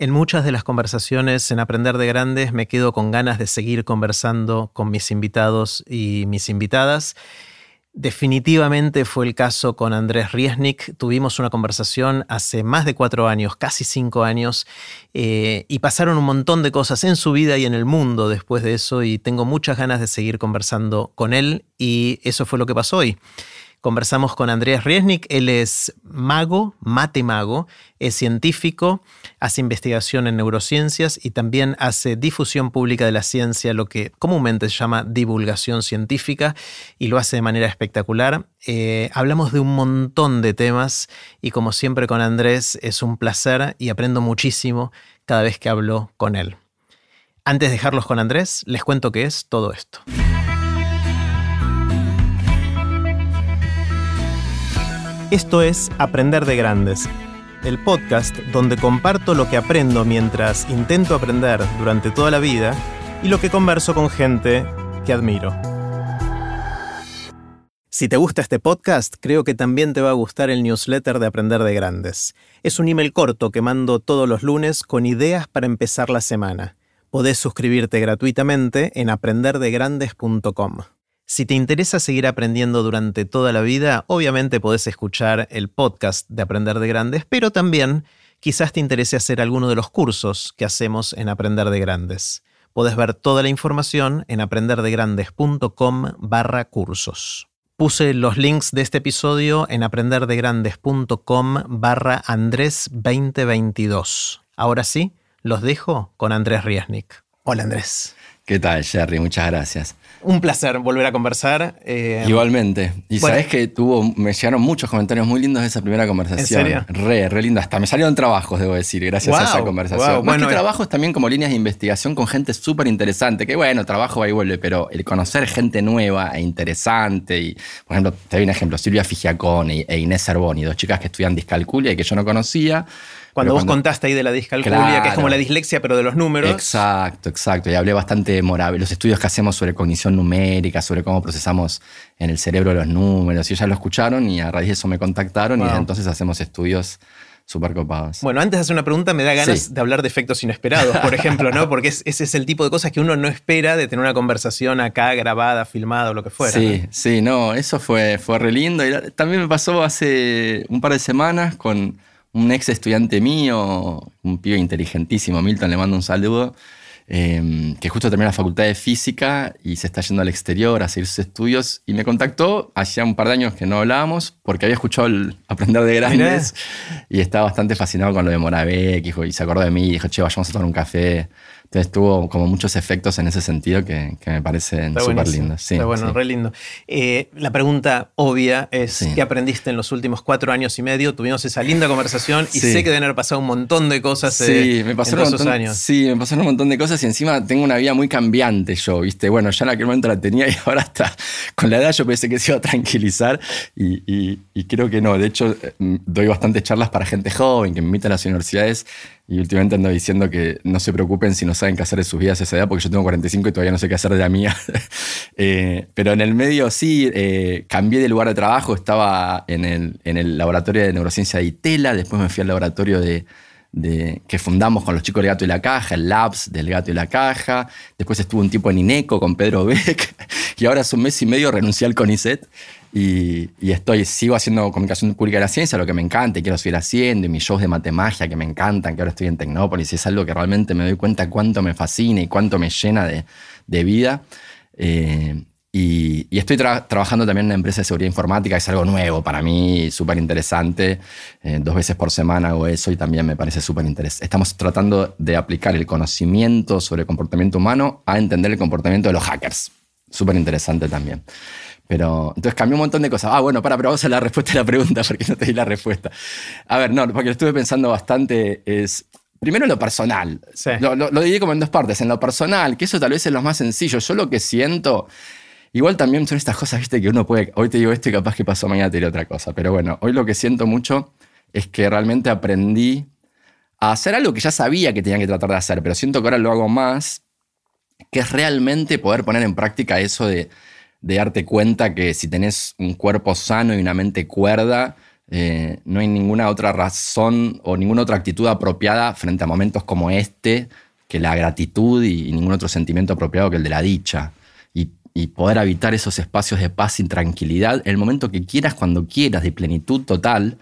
En muchas de las conversaciones en Aprender de Grandes me quedo con ganas de seguir conversando con mis invitados y mis invitadas. Definitivamente fue el caso con Andrés Riesnik. Tuvimos una conversación hace más de cuatro años, casi cinco años, eh, y pasaron un montón de cosas en su vida y en el mundo después de eso, y tengo muchas ganas de seguir conversando con él, y eso fue lo que pasó hoy. Conversamos con Andrés Riesnik, él es mago, mate mago, es científico, hace investigación en neurociencias y también hace difusión pública de la ciencia, lo que comúnmente se llama divulgación científica, y lo hace de manera espectacular. Eh, hablamos de un montón de temas y como siempre con Andrés es un placer y aprendo muchísimo cada vez que hablo con él. Antes de dejarlos con Andrés, les cuento qué es todo esto. Esto es Aprender de Grandes, el podcast donde comparto lo que aprendo mientras intento aprender durante toda la vida y lo que converso con gente que admiro. Si te gusta este podcast, creo que también te va a gustar el newsletter de Aprender de Grandes. Es un email corto que mando todos los lunes con ideas para empezar la semana. Podés suscribirte gratuitamente en aprenderdegrandes.com. Si te interesa seguir aprendiendo durante toda la vida, obviamente podés escuchar el podcast de Aprender de Grandes, pero también quizás te interese hacer alguno de los cursos que hacemos en Aprender de Grandes. Podés ver toda la información en aprenderdegrandes.com barra cursos. Puse los links de este episodio en aprenderdegrandes.com barra Andrés 2022. Ahora sí, los dejo con Andrés Riesnik. Hola Andrés. ¿Qué tal, Jerry? Muchas gracias. Un placer volver a conversar. Eh, Igualmente. Y sabes que tuvo, me llegaron muchos comentarios muy lindos de esa primera conversación. ¿En serio? Re, re linda. Hasta me salieron trabajos, debo decir, gracias a esa conversación. Más bueno, que trabajos también como líneas de investigación con gente súper interesante. Que bueno, trabajo va y vuelve, pero el conocer gente nueva e interesante. Y, por ejemplo, te doy un ejemplo: Silvia Figiacone e Inés Cervoni, dos chicas que estudian discalculia y que yo no conocía. Cuando vos contaste ahí de la discalculia, que es como la dislexia, pero de los números. Exacto, exacto. Y hablé bastante de los estudios que hacemos sobre cognición numérica, sobre cómo procesamos en el cerebro los números. Y ellas lo escucharon y a raíz de eso me contactaron y entonces hacemos estudios súper copados. Bueno, antes de hacer una pregunta, me da ganas de hablar de efectos inesperados, por ejemplo, ¿no? Porque ese es el tipo de cosas que uno no espera de tener una conversación acá grabada, filmada o lo que fuera. Sí, sí, no, eso fue, fue re lindo. Y también me pasó hace un par de semanas con un ex estudiante mío, un pibe inteligentísimo, Milton, le mando un saludo, em, que justo terminó la facultad de física y se está yendo al exterior a seguir sus estudios. Y me contactó, hacía un par de años que no hablábamos, porque había escuchado el Aprender de Grandes y estaba bastante fascinado con lo de Moravec y se acordó de mí y dijo, che, vayamos a tomar un café. Entonces tuvo como muchos efectos en ese sentido que, me parecen súper lindos. Sí, Está bueno, re lindo. Eh, la pregunta obvia es, ¿qué aprendiste en los últimos cuatro años y medio? Tuvimos esa linda conversación y sé que deben haber pasado un montón de cosas eh, me pasaron en esos años. Sí, me pasaron un montón de cosas y encima tengo una vida muy cambiante yo, ¿viste? Bueno, ya en aquel momento la tenía y ahora está con la edad yo pensé que se iba a tranquilizar y, y creo que no. De hecho, eh, doy bastantes charlas para gente joven que me invita a las universidades y últimamente ando diciendo que no se preocupen si no saben qué hacer de sus vidas a esa edad, porque yo tengo 45 y todavía no sé qué hacer de la mía. Eh, pero en el medio sí, eh, cambié de lugar de trabajo, estaba en el, en el laboratorio de neurociencia de Itela, después me fui al laboratorio de, que fundamos con los chicos del Gato y la Caja, el Labs del Gato y la Caja. Después estuve un tiempo en INECO con Pedro Beck. Y ahora hace un mes y medio renuncié al CONICET y, estoy, sigo haciendo comunicación pública de la ciencia, lo que me encanta y quiero seguir haciendo, y mis shows de matemagia que me encantan, que ahora estoy en Tecnópolis, y es algo que realmente me doy cuenta cuánto me fascina y cuánto me llena de, de vida. Eh, y, estoy trabajando también en una empresa de seguridad informática, es algo nuevo para mí, súper interesante. Eh, dos veces por semana hago eso y también me parece súper interesante. Estamos tratando de aplicar el conocimiento sobre el comportamiento humano a entender el comportamiento de los hackers. Súper interesante también. Pero entonces cambió un montón de cosas. Ah, bueno, para, pero vamos a la respuesta a la pregunta, porque no te di la respuesta. A ver, no, porque lo estuve pensando bastante. Es primero lo personal. Lo, lo, dividí como en dos partes. En lo personal, que eso tal vez es lo más sencillo. Yo lo que siento. Igual también son estas cosas, viste, que uno puede. Hoy te digo esto y capaz que pasó mañana te diré otra cosa. Pero bueno, hoy lo que siento mucho es que realmente aprendí a hacer algo que ya sabía que tenía que tratar de hacer, pero siento que ahora lo hago más, que es realmente poder poner en práctica eso de darte cuenta que si tenés un cuerpo sano y una mente cuerda, Eh, no hay ninguna otra razón o ninguna otra actitud apropiada frente a momentos como este que la gratitud y, ningún otro sentimiento apropiado que el de la dicha. Y, poder habitar esos espacios de paz y tranquilidad en el momento que quieras, cuando quieras, de plenitud total,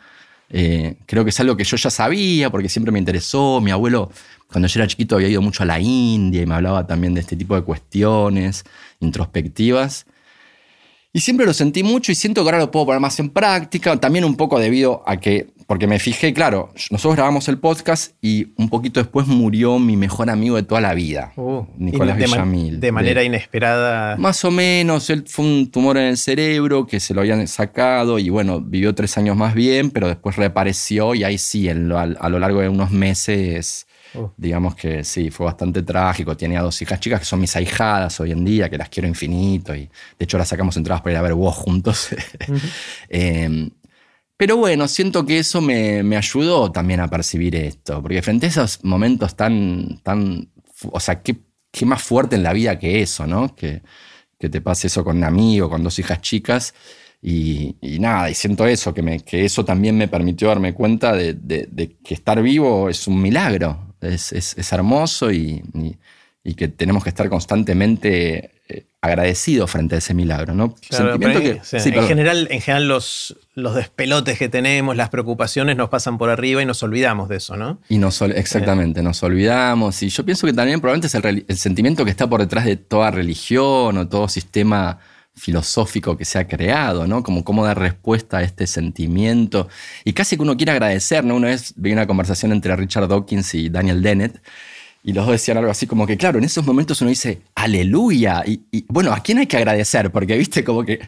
eh, creo que es algo que yo ya sabía porque siempre me interesó. Mi abuelo, cuando yo era chiquito, había ido mucho a la India y me hablaba también de este tipo de cuestiones introspectivas. Y siempre lo sentí mucho y siento que ahora lo puedo poner más en práctica, también un poco debido a que, porque me fijé, claro, nosotros grabamos el podcast y un poquito después murió mi mejor amigo de toda la vida, uh, Nicolás de Villamil. de manera inesperada. Más o menos, él fue un tumor en el cerebro que se lo habían sacado y bueno, vivió tres años más bien, pero después reapareció y ahí sí, a lo largo de unos meses Oh. Digamos que sí, fue bastante trágico. Tenía dos hijas chicas que son mis ahijadas hoy en día, que las quiero infinito. Y de hecho, las sacamos entradas para ir a ver vos juntos. Em, pero bueno, siento que eso me, ayudó también a percibir esto. Porque frente a esos momentos tan. tan o sea, ¿qué, más fuerte en la vida que eso, ¿no? Que, que te pase eso con un amigo, con dos hijas chicas. Y, nada, y siento eso, que, me, que eso también me permitió darme cuenta de, que estar vivo es un milagro es, hermoso y, que tenemos que estar constantemente agradecidos frente a ese milagro. ¿no? en, general, en general los, los despelotes que tenemos, las preocupaciones nos pasan por arriba y nos olvidamos de eso, ¿no? Y nos, exactamente, nos olvidamos. Y yo pienso que también probablemente es el, sentimiento que está por detrás de toda religión o todo sistema filosófico que se ha creado, ¿no? Como cómo dar respuesta a este sentimiento. Y casi que uno quiere agradecer, ¿no? Una vez vi una conversación entre Richard Dawkins y Daniel Dennett, y los dos decían algo así como que, claro, en esos momentos uno dice, aleluya. Y, bueno, ¿a quién hay que agradecer? Porque, viste, como que...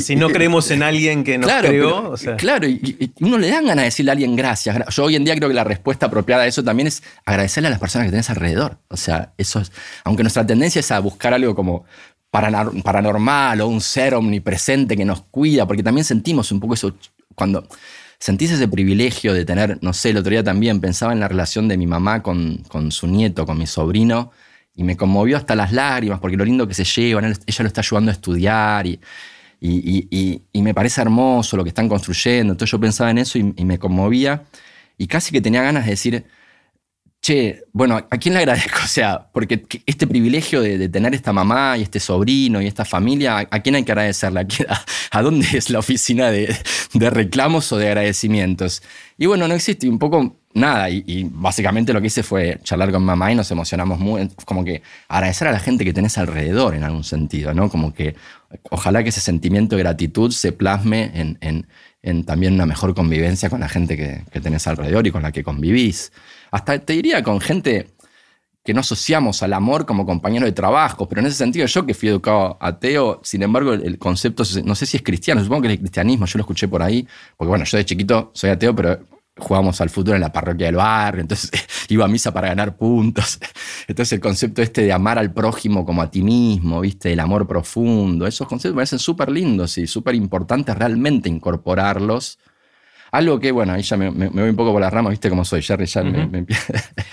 si no creemos en alguien que nos creó... Claro, y, uno le dan ganas de decirle a alguien gracias. Yo hoy en día creo que la respuesta apropiada a eso también es agradecerle a las personas que tenés alrededor. O sea, eso es... Aunque nuestra tendencia es a buscar algo como paranormal o un ser omnipresente que nos cuida, porque también sentimos un poco eso cuando sentís ese privilegio de tener, no sé, el otro día también pensaba en la relación de mi mamá con, con su nieto, con mi sobrino, y me conmovió hasta las lágrimas, porque lo lindo que se llevan, ella lo está ayudando a estudiar y, y, y, me parece hermoso lo que están construyendo. Entonces yo pensaba en eso y, me conmovía y casi que tenía ganas de decir, bueno, ¿a quién le agradezco? O sea, porque este privilegio de, tener esta mamá y este sobrino y esta familia, ¿a, quién hay que agradecerle? ¿A, dónde es la oficina de, reclamos o de agradecimientos? Y bueno, no existe un poco nada. Y, básicamente lo que hice fue charlar con mamá y nos emocionamos muy, como que agradecer a la gente que tenés alrededor en algún sentido, ¿no? Como que ojalá que ese sentimiento de gratitud se plasme en, también una mejor convivencia con la gente que, que tenés alrededor y con la que convivís. Hasta te diría con gente que no asociamos al amor como compañero de trabajo, pero en ese sentido yo que fui educado ateo, sin embargo el concepto, no sé si es cristiano, supongo que es el cristianismo, yo lo escuché por ahí, porque bueno, yo de chiquito soy ateo, pero jugábamos al fútbol en la parroquia del barrio, entonces iba a misa para ganar puntos. Entonces el concepto este de amar al prójimo como a ti mismo, ¿viste? El amor profundo, esos conceptos me parecen súper lindos y súper importantes realmente incorporarlos algo que, bueno, ahí ya me, voy un poco por las ramas, viste cómo soy, Jerry, ya me,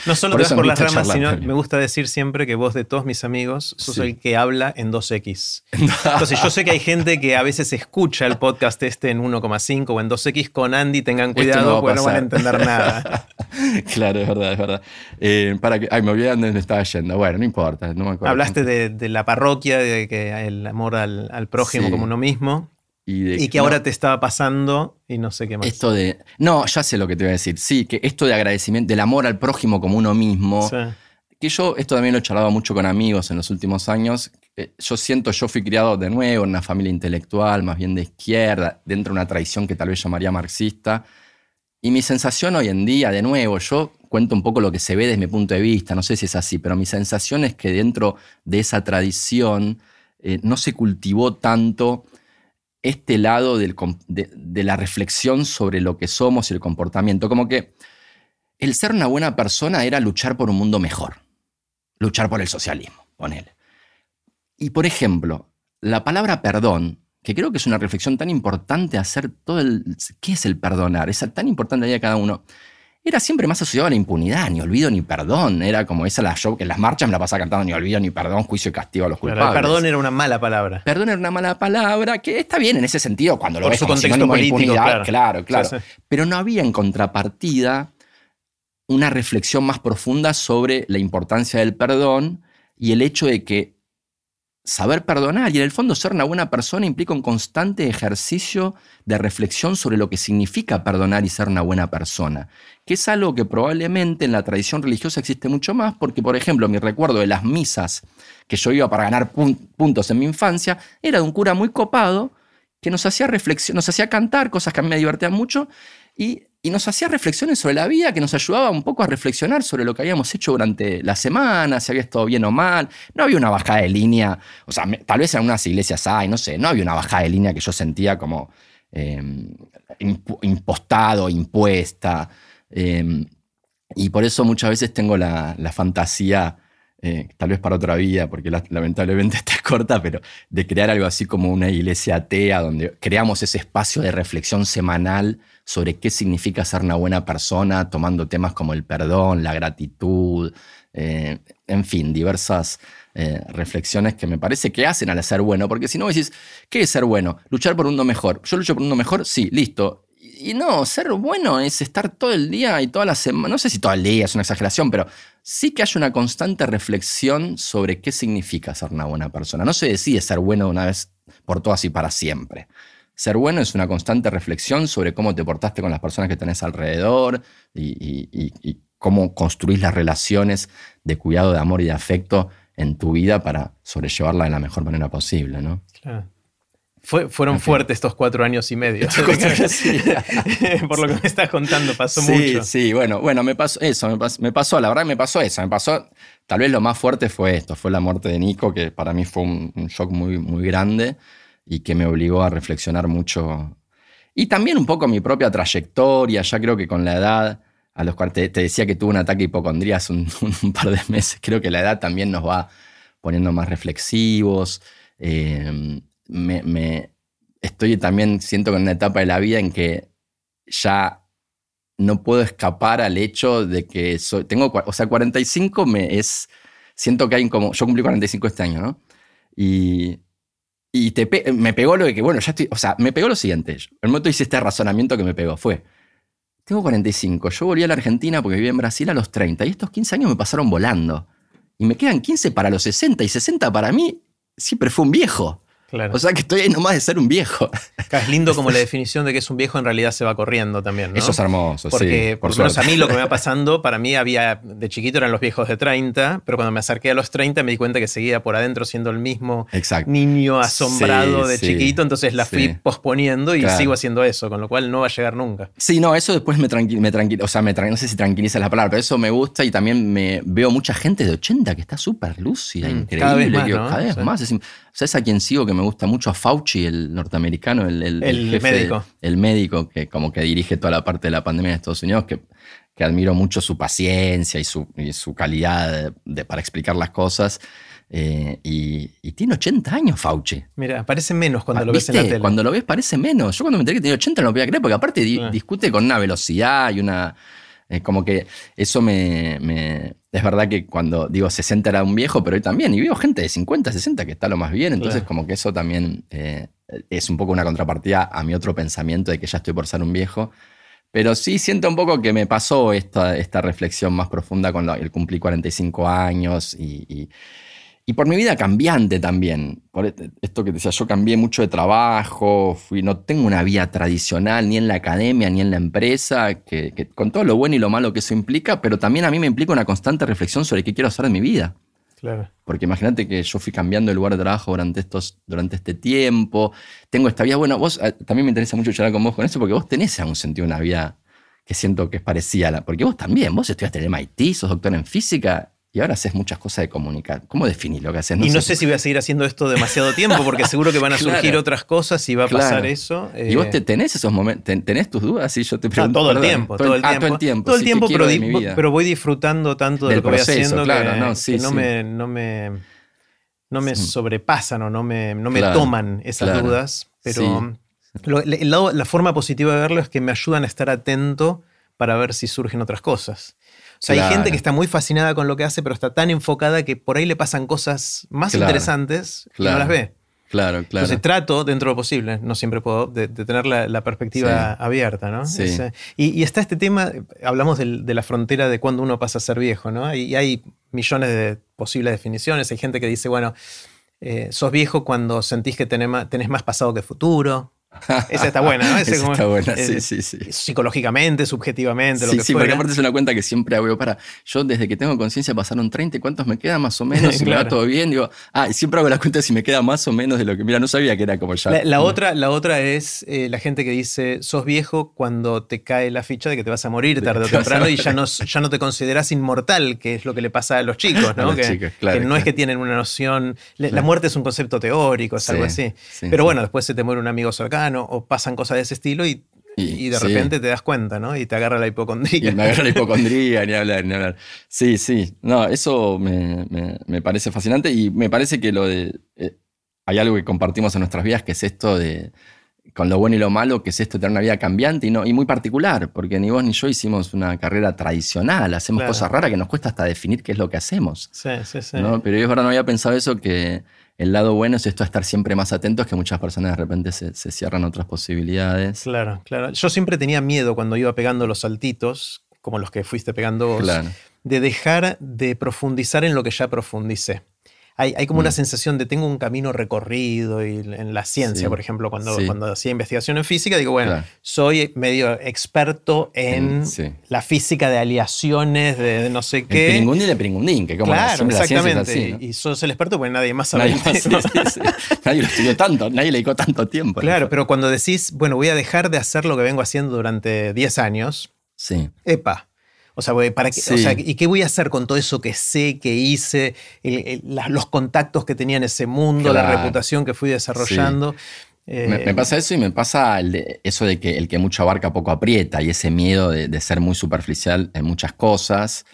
No solo te por las ramas, sino me gusta decir siempre que vos de todos mis amigos sos el que habla en 2X. Entonces yo sé que hay gente que a veces escucha el podcast este en 1,5 o en 2X con Andy, tengan cuidado porque no van a entender nada. claro, es verdad, es verdad. Eh, para que, ay, me olvidé dónde estaba yendo. Bueno, no importa, no me acuerdo. Hablaste de, la parroquia, de que el amor al, prójimo como uno mismo. Y, que ahora te estaba pasando y no sé qué más. Esto de. No, ya sé lo que te voy a decir. Sí, que esto de agradecimiento, del amor al prójimo como uno mismo. Que yo, esto también lo he charlado mucho con amigos en los últimos años. Yo siento, yo fui criado de nuevo en una familia intelectual, más bien de izquierda, dentro de una tradición que tal vez llamaría marxista. Y mi sensación hoy en día, de nuevo, yo cuento un poco lo que se ve desde mi punto de vista, no sé si es así, pero mi sensación es que dentro de esa tradición eh, no se cultivó tanto este lado de, la reflexión sobre lo que somos y el comportamiento. Como que el ser una buena persona era luchar por un mundo mejor, luchar por el socialismo, ponele. Y por ejemplo, la palabra perdón, que creo que es una reflexión tan importante hacer todo el... ¿Qué es el perdonar? Es tan importante a cada uno. Era siempre más asociado a la impunidad, ni olvido ni perdón. Era como esa la show que en las marchas me la pasaba cantando ni olvido ni perdón, juicio y castigo a los culpables. perdón era una mala palabra. Perdón era una mala palabra, que está bien en ese sentido cuando lo ves su contexto político, claro. claro, claro. Pero no había en contrapartida una reflexión más profunda sobre la importancia del perdón y el hecho de que saber perdonar y en el fondo ser una buena persona implica un constante ejercicio de reflexión sobre lo que significa perdonar y ser una buena persona, que es algo que probablemente en la tradición religiosa existe mucho más, porque por ejemplo mi recuerdo de las misas que yo iba para ganar puntos en mi infancia era de un cura muy copado que nos hacía reflexión, nos hacía cantar cosas que a mí me divertían mucho y y nos hacía reflexiones sobre la vida que nos ayudaba un poco a reflexionar sobre lo que habíamos hecho durante la semana, si había estado bien o mal. No había una bajada de línea, o sea, tal vez en unas iglesias hay, no sé, no había una bajada de línea que yo sentía como em, impostado, impuesta. Em, y por eso muchas veces tengo la, fantasía, eh, tal vez para otra vida, porque lamentablemente está corta, pero de crear algo así como una iglesia atea, donde creamos ese espacio de reflexión semanal sobre qué significa ser una buena persona, tomando temas como el perdón, la gratitud, eh, en fin, diversas eh, reflexiones que me parece que hacen al ser bueno, porque si no decís, ¿qué es ser bueno? Luchar por un mundo mejor. ¿Yo lucho por un mundo mejor? Sí, listo. Y no, ser bueno es estar todo el día y toda la semana, no sé si todo el día es una exageración, pero sí que hay una constante reflexión sobre qué significa ser una buena persona. No se decide ser bueno de una vez por todas y para siempre. Ser bueno es una constante reflexión sobre cómo te portaste con las personas que tenés alrededor y, cómo construís las relaciones de cuidado, de amor y de afecto en tu vida para sobrellevarla de la mejor manera posible, ¿no? Claro. fueron fuertes estos cuatro años y medio. Por lo que me estás contando, pasó mucho. Sí, bueno, bueno, me pasó eso, me pasó, la verdad me pasó eso, me pasó, tal vez lo más fuerte fue esto, fue la muerte de Nico, que para mí fue un, un shock muy, muy grande y que me obligó a reflexionar mucho. Y también un poco mi propia trayectoria, ya creo que con la edad, a los te, te decía que tuve un ataque de hipocondría un, par de meses, creo que la edad también nos va poniendo más reflexivos. Eh, me, estoy también, siento que en una etapa de la vida en que ya no puedo escapar al hecho de que soy, tengo, o sea, 45 me es, siento que hay como, yo cumplí 45 este año, ¿no? Y y me pegó lo de que, bueno, ya estoy, o sea, me pegó lo siguiente. El momento hice este razonamiento que me pegó, fue, tengo 45, yo volví a la Argentina porque viví en Brasil a los 30 y estos 15 años me pasaron volando. Y me quedan 15 para los 60 y 60 para mí siempre fue un viejo. O sea que estoy ahí nomás de ser un viejo. Es lindo como la definición de que es un viejo en realidad se va corriendo también. ¿no? Eso es hermoso, Porque, sí. Por lo menos a mí lo que me va pasando, para mí había, de chiquito eran los viejos de 30, pero cuando me acerqué a los 30 me di cuenta que seguía por adentro siendo el mismo niño asombrado de chiquito, entonces la fui posponiendo y sigo haciendo eso, con lo cual no va a llegar nunca. Sí, no, eso después me tranquiliza, o sea, me no sé si tranquiliza la palabra, pero eso me gusta y también me veo mucha gente de 80 que está súper lúcida, mm, increíble. Cada vez más. Cada vez más. ¿Sabes a quién sigo que me gusta mucho? A Fauci, el norteamericano, el, el, médico. el médico que como que dirige toda la parte de la pandemia en Estados Unidos, que, que admiro mucho su paciencia y su, su calidad de, para explicar las cosas. Eh, y, tiene 80 años Fauci. Mira, parece menos cuando lo ves en la tele. Cuando lo ves parece menos. Yo cuando me enteré que tenía 80 no lo podía creer, porque aparte discute con una velocidad y una... Es como que eso me, Es verdad que cuando digo 60 era un viejo, pero hoy también. Y veo gente de 50, 60 que está lo más bien. Entonces, como que eso también eh, es un poco una contrapartida a mi otro pensamiento de que ya estoy por ser un viejo. Pero sí siento un poco que me pasó esta, esta reflexión más profunda con el cumplí 45 años y y por mi vida cambiante también. Por este, esto que decía, yo cambié mucho de trabajo, fui, no tengo una vida tradicional ni en la academia ni en la empresa, que, con todo lo bueno y lo malo que eso implica, pero también a mí me implica una constante reflexión sobre qué quiero hacer en mi vida. Claro. Porque imagínate que yo fui cambiando el lugar de trabajo durante, estos, durante este tiempo. Tengo esta vida, bueno, vos eh, también me interesa mucho charlar con vos con eso, porque vos tenés un sentido una vida que siento que es parecida a la. Porque vos también, vos estudiaste en MIT, sos doctor en física y ahora haces muchas cosas de comunicar. ¿Cómo definís lo que haces? y no sé. si voy a seguir haciendo esto demasiado tiempo, porque seguro que van a surgir otras cosas y va a pasar eso. ¿Y vos te tenés esos momentos? ¿Tenés tus dudas? yo te pregunto. todo, el tiempo, todo, el tiempo. todo el tiempo. Todo el tiempo, pero, voy disfrutando tanto de lo que voy haciendo claro, que, no, sí, no, Me, no me, no me sobrepasan o no me, no me toman esas dudas. Pero la forma positiva de verlo es que me ayudan a estar atento para ver si surgen otras cosas. O sea, hay gente que está muy fascinada con lo que hace, pero está tan enfocada que por ahí le pasan cosas más interesantes y no las ve. Claro, claro. Entonces trato, dentro de lo posible, no siempre puedo, de, tener la, perspectiva abierta, ¿no? Sí. y, está este tema, hablamos de, la frontera de cuando uno pasa a ser viejo, ¿no? Y, hay millones de posibles definiciones. Hay gente que dice, bueno, eh, sos viejo cuando sentís que tenés más pasado que futuro. Esa está buena, ¿no? Esa está buena, sí, sí, sí. Psicológicamente, subjetivamente, lo que Sí, porque aparte es una cuenta que siempre hago para. Yo desde que tengo conciencia pasaron 30, ¿cuántos me quedan más o menos? Si me va todo bien, digo, ah, y siempre hago la cuenta si me queda más o menos de lo que. Mira, no sabía que era como ya. La, otra, la otra es eh, la gente que dice, sos viejo cuando te cae la ficha de que te vas a morir tarde o temprano y ya no, ya no te consideras inmortal, que es lo que le pasa a los chicos, ¿no? que, no es que tienen una noción. La muerte es un concepto teórico, es algo así. Pero bueno, después se te muere un amigo cercano o pasan cosas de ese estilo y, y, de repente te das cuenta, ¿no? Y te agarra la hipocondría. Y me agarra la hipocondría, ni hablar, ni hablar. Sí, sí. No, eso me, me, parece fascinante y me parece que lo de. Eh, hay algo que compartimos en nuestras vidas que es esto de. Con lo bueno y lo malo, que es esto de tener una vida cambiante y, no, y muy particular, porque ni vos ni yo hicimos una carrera tradicional, hacemos cosas raras que nos cuesta hasta definir qué es lo que hacemos. Sí, sí, sí. ¿no? Pero yo ahora no había pensado eso, que el lado bueno es esto de estar siempre más atentos, que muchas personas de repente se, cierran otras posibilidades. Claro, claro. Yo siempre tenía miedo cuando iba pegando los saltitos, como los que fuiste pegando vos, de dejar de profundizar en lo que ya profundicé hay, como una mm. sensación de tengo un camino recorrido y en la ciencia, por ejemplo, cuando, cuando hacía investigación en física, digo, bueno, soy medio experto en la física de aleaciones, de, no sé qué. El pringundín de pringundín, que como claro, exactamente. Y sos el experto porque nadie más sabe. Nadie, nadie lo estudió tanto, nadie le dedicó tanto tiempo. Claro, pero cuando decís, bueno, voy a dejar de hacer lo que vengo haciendo durante 10 años, sí. epa, o sea, ¿para qué, ¿y qué voy a hacer con todo eso que sé, que hice, los contactos que tenía en ese mundo, la reputación que fui desarrollando? me, eh, pasa eso y me pasa eso de que el que mucho abarca poco aprieta y ese miedo de, ser muy superficial en muchas cosas.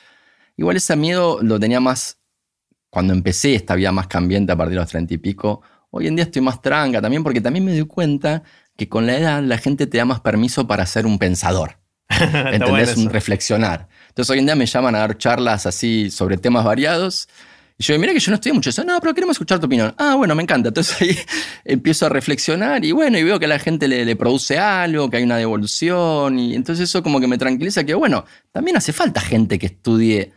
Igual ese miedo lo tenía más cuando empecé esta vida más cambiante a partir de los treinta y pico. Hoy en día estoy más tranca también porque también me doy cuenta que con la edad la gente te da más permiso para ser un pensador. ¿Entendés? un reflexionar. Entonces hoy en día me llaman a dar charlas así sobre temas variados. Y yo, mira que yo no estoy mucho eso. No, pero queremos escuchar tu opinión. Ah, bueno, me encanta. Entonces ahí empiezo a reflexionar y bueno, y veo que a la gente le, produce algo, que hay una devolución. Y entonces eso como que me tranquiliza que, bueno, también hace falta gente que estudie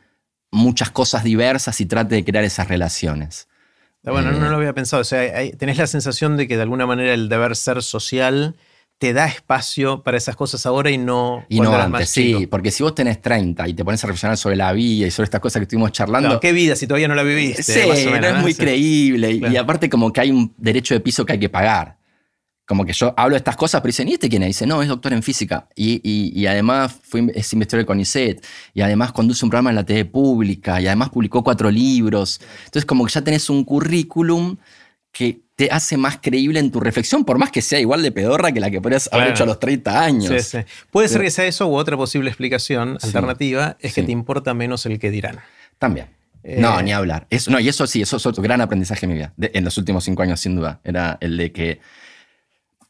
muchas cosas diversas y trate de crear esas relaciones. Bueno, no, eh, lo había pensado. O sea, tenés la sensación de que de alguna manera el deber ser social te da espacio para esas cosas ahora y no y no antes, sí, porque si vos tenés 30 y te pones a reflexionar sobre la vida y sobre estas cosas que estuvimos charlando. ¿Qué vida si todavía no la viviste? Sí, no es muy creíble. Y, aparte, como que hay un derecho de piso que hay que pagar. Como que yo hablo de estas cosas, pero dicen, ¿y este quién es? Dice, no, es doctor en física. Y, además fue, es investigador de CONICET. Y además conduce un programa en la TV pública. Y además publicó cuatro libros. Entonces, como que ya tenés un currículum que te hace más creíble en tu reflexión, por más que sea igual de pedorra que la que podrías haber hecho a los 30 años. Puede ser que sea eso u otra posible explicación alternativa es que te importa menos el que dirán. También. Eh, no, ni hablar. Eso, no, y eso sí, eso es otro gran aprendizaje en mi vida, en los últimos cinco años, sin duda. Era el de que.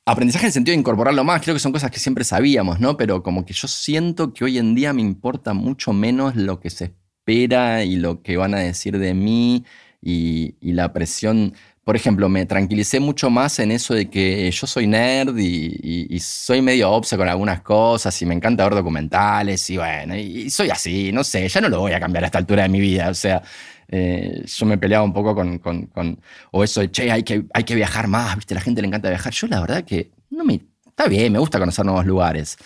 Aprendizaje en el sentido de incorporarlo más, creo que son cosas que siempre sabíamos, ¿no? Pero como que yo siento que hoy en día me importa mucho menos lo que se espera y lo que van a decir de mí y, y la presión por ejemplo, me tranquilicé mucho más en eso de que yo soy nerd y, soy medio obse con algunas cosas y me encanta ver documentales y bueno, y, soy así, no sé, ya no lo voy a cambiar a esta altura de mi vida. O sea, eh, yo me peleaba un poco con, con, o eso de, che, hay que, hay que viajar más, viste, la gente le encanta viajar. Yo la verdad que no me, está bien, me gusta conocer nuevos lugares,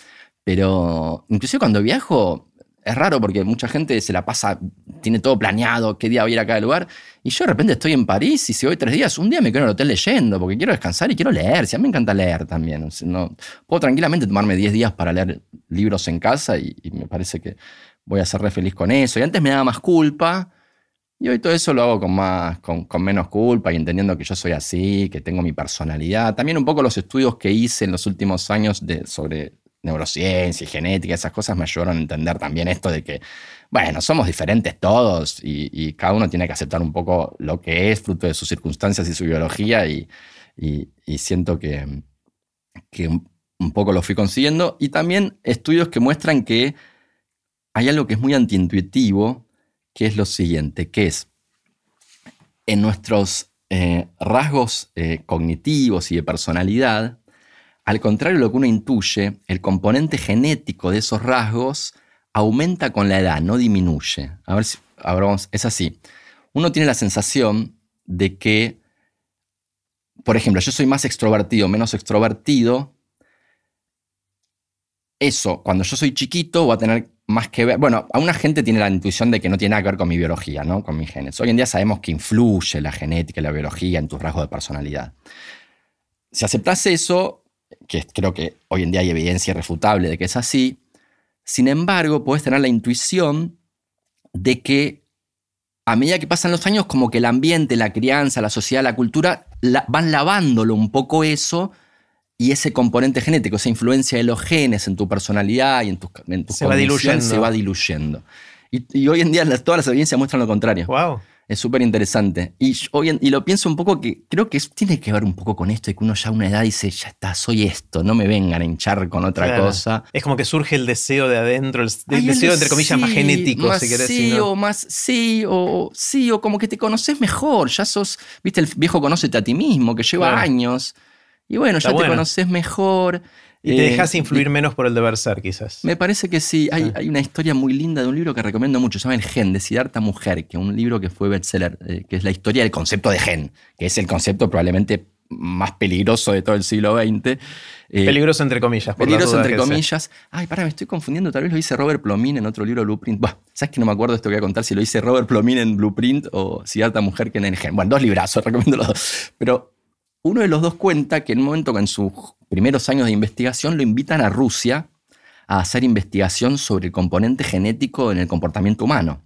pero inclusive cuando viajo, es raro porque mucha gente se la pasa, tiene todo planeado, qué día voy a ir a cada lugar. Y yo de repente estoy en París y si voy tres días, un día me quedo en el hotel leyendo porque quiero descansar y quiero leer. Si a mí me encanta leer también. no, puedo tranquilamente tomarme 10 días para leer libros en casa y, me parece que voy a ser re feliz con eso. Y antes me daba más culpa. Y hoy todo eso lo hago con, más, con, menos culpa y entendiendo que yo soy así, que tengo mi personalidad. También un poco los estudios que hice en los últimos años de, sobre neurociencia y genética, esas cosas me ayudaron a entender también esto de que, bueno, somos diferentes todos y, cada uno tiene que aceptar un poco lo que es fruto de sus circunstancias y su biología y, siento que, un poco lo fui consiguiendo, y también estudios que muestran que hay algo que es muy antiintuitivo, que es lo siguiente, que es en nuestros eh, rasgos eh, cognitivos y de personalidad, al contrario de lo que uno intuye, el componente genético de esos rasgos aumenta con la edad, no disminuye. A ver si, es así. Uno tiene la sensación de que, por ejemplo, yo soy más extrovertido, menos extrovertido. Eso, cuando yo soy chiquito, va a tener más que ver. Bueno, a una gente tiene la intuición de que no tiene nada que ver con mi biología, ¿no? Con mis genes. Hoy en día sabemos que influye la genética y la biología en tus rasgos de personalidad. Si aceptas eso, que creo que hoy en día hay evidencia irrefutable de que es así, sin embargo, puedes tener la intuición de que a medida que pasan los años, como que el ambiente, la crianza, la sociedad, la cultura, van lavándolo un poco eso y ese componente genético, esa influencia de los genes en tu personalidad y en tus, en se, va diluyendo. se va diluyendo. Y, hoy en día todas las evidencias muestran lo contrario. Wow. Es súper interesante. Y, hoy y lo pienso un poco que creo que tiene que ver un poco con esto, de que uno ya a una edad dice, ya está, soy esto, no me vengan a hinchar con otra cosa. Es como que surge el deseo de adentro, el, deseo, entre comillas, más genético, si querés. Sí, o más, sí, o sí, o como que te conoces mejor, ya sos, viste, el viejo conócete a ti mismo, que lleva años. Y bueno, ya te conoces mejor. Y te dejas eh, influir menos por el deber ser, quizás. Me parece que sí. Hay, hay, una historia muy linda de un libro que recomiendo mucho. Se llama El Gen, de Siddhartha Mujer, que es un libro que fue bestseller, eh, que es la historia del concepto de gen, que es el concepto probablemente más peligroso de todo el siglo XX. Eh, peligroso entre comillas. Por peligroso entre comillas. Ay, para, me estoy confundiendo. Tal vez lo dice Robert Plomin en otro libro, Blueprint. Bah, ¿Sabes que no me acuerdo esto que voy a contar? Si lo dice Robert Plomin en Blueprint o Siddhartha Mujer que en el Gen. Bueno, dos librazos, recomiendo los dos. Pero uno de los dos cuenta que en un momento que en sus primeros años de investigación lo invitan a Rusia a hacer investigación sobre el componente genético en el comportamiento humano.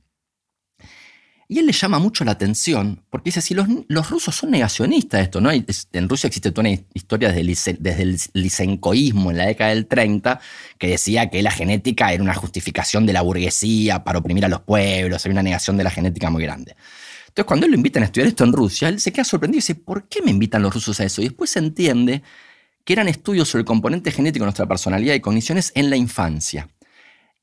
Y él le llama mucho la atención, porque dice, si los, rusos son negacionistas esto, ¿no? en Rusia existe toda una historia desde, desde el lisencoísmo en la década del 30, que decía que la genética era una justificación de la burguesía para oprimir a los pueblos, hay una negación de la genética muy grande. Entonces, cuando él lo invitan a estudiar esto en Rusia, él se queda sorprendido y dice, ¿por qué me invitan los rusos a eso? Y después se entiende que eran estudios sobre el componente genético de nuestra personalidad y cogniciones en la infancia.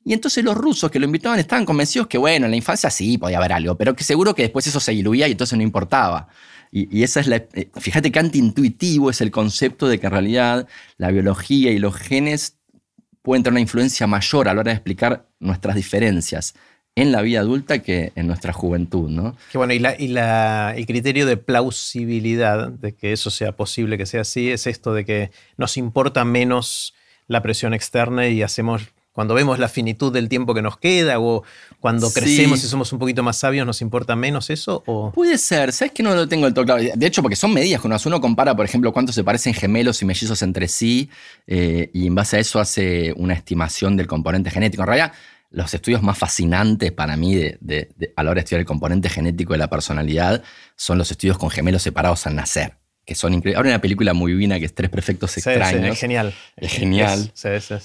Y entonces los rusos que lo invitaban estaban convencidos que, bueno, en la infancia sí podía haber algo, pero que seguro que después eso se diluía y entonces no importaba. Y, esa es la. Eh, fíjate qué antiintuitivo es el concepto de que en realidad la biología y los genes pueden tener una influencia mayor a la hora de explicar nuestras diferencias en la vida adulta que en nuestra juventud, ¿no? Que bueno, y, la, y la, el criterio de plausibilidad de que eso sea posible, que sea así, es esto de que nos importa menos la presión externa y hacemos, cuando vemos la finitud del tiempo que nos queda o cuando crecemos y somos un poquito más sabios, ¿nos importa menos eso? O? Puede ser, ¿sabes que no lo tengo del todo claro? De hecho, porque son medidas cuando uno compara, por ejemplo, cuánto se parecen gemelos y mellizos entre sí eh, y en base a eso hace una estimación del componente genético. En realidad, los estudios más fascinantes para mí de, a la hora de estudiar el componente genético de la personalidad son los estudios con gemelos separados al nacer, que son increíbles. Ahora hay una película muy buena que es Tres Perfectos Extraños. es genial. Es genial.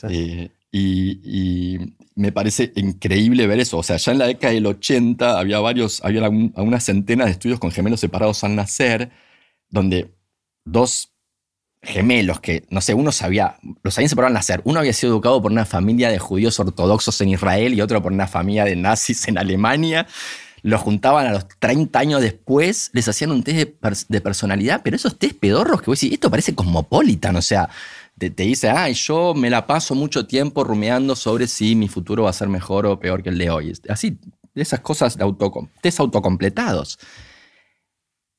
Eh, y, me parece increíble ver eso. O sea, ya en la década del 80 había varios, había una centena de estudios con gemelos separados al nacer, donde dos gemelos que, no sé, uno sabía, los habían separado al nacer. Uno había sido educado por una familia de judíos ortodoxos en Israel y otro por una familia de nazis en Alemania. Los juntaban a los 30 años después, les hacían un test de, personalidad, pero esos test pedorros que vos decís, esto parece cosmopolitan, o sea, te, dice, ay, yo me la paso mucho tiempo rumeando sobre si mi futuro va a ser mejor o peor que el de hoy. Así, esas cosas de test autocompletados.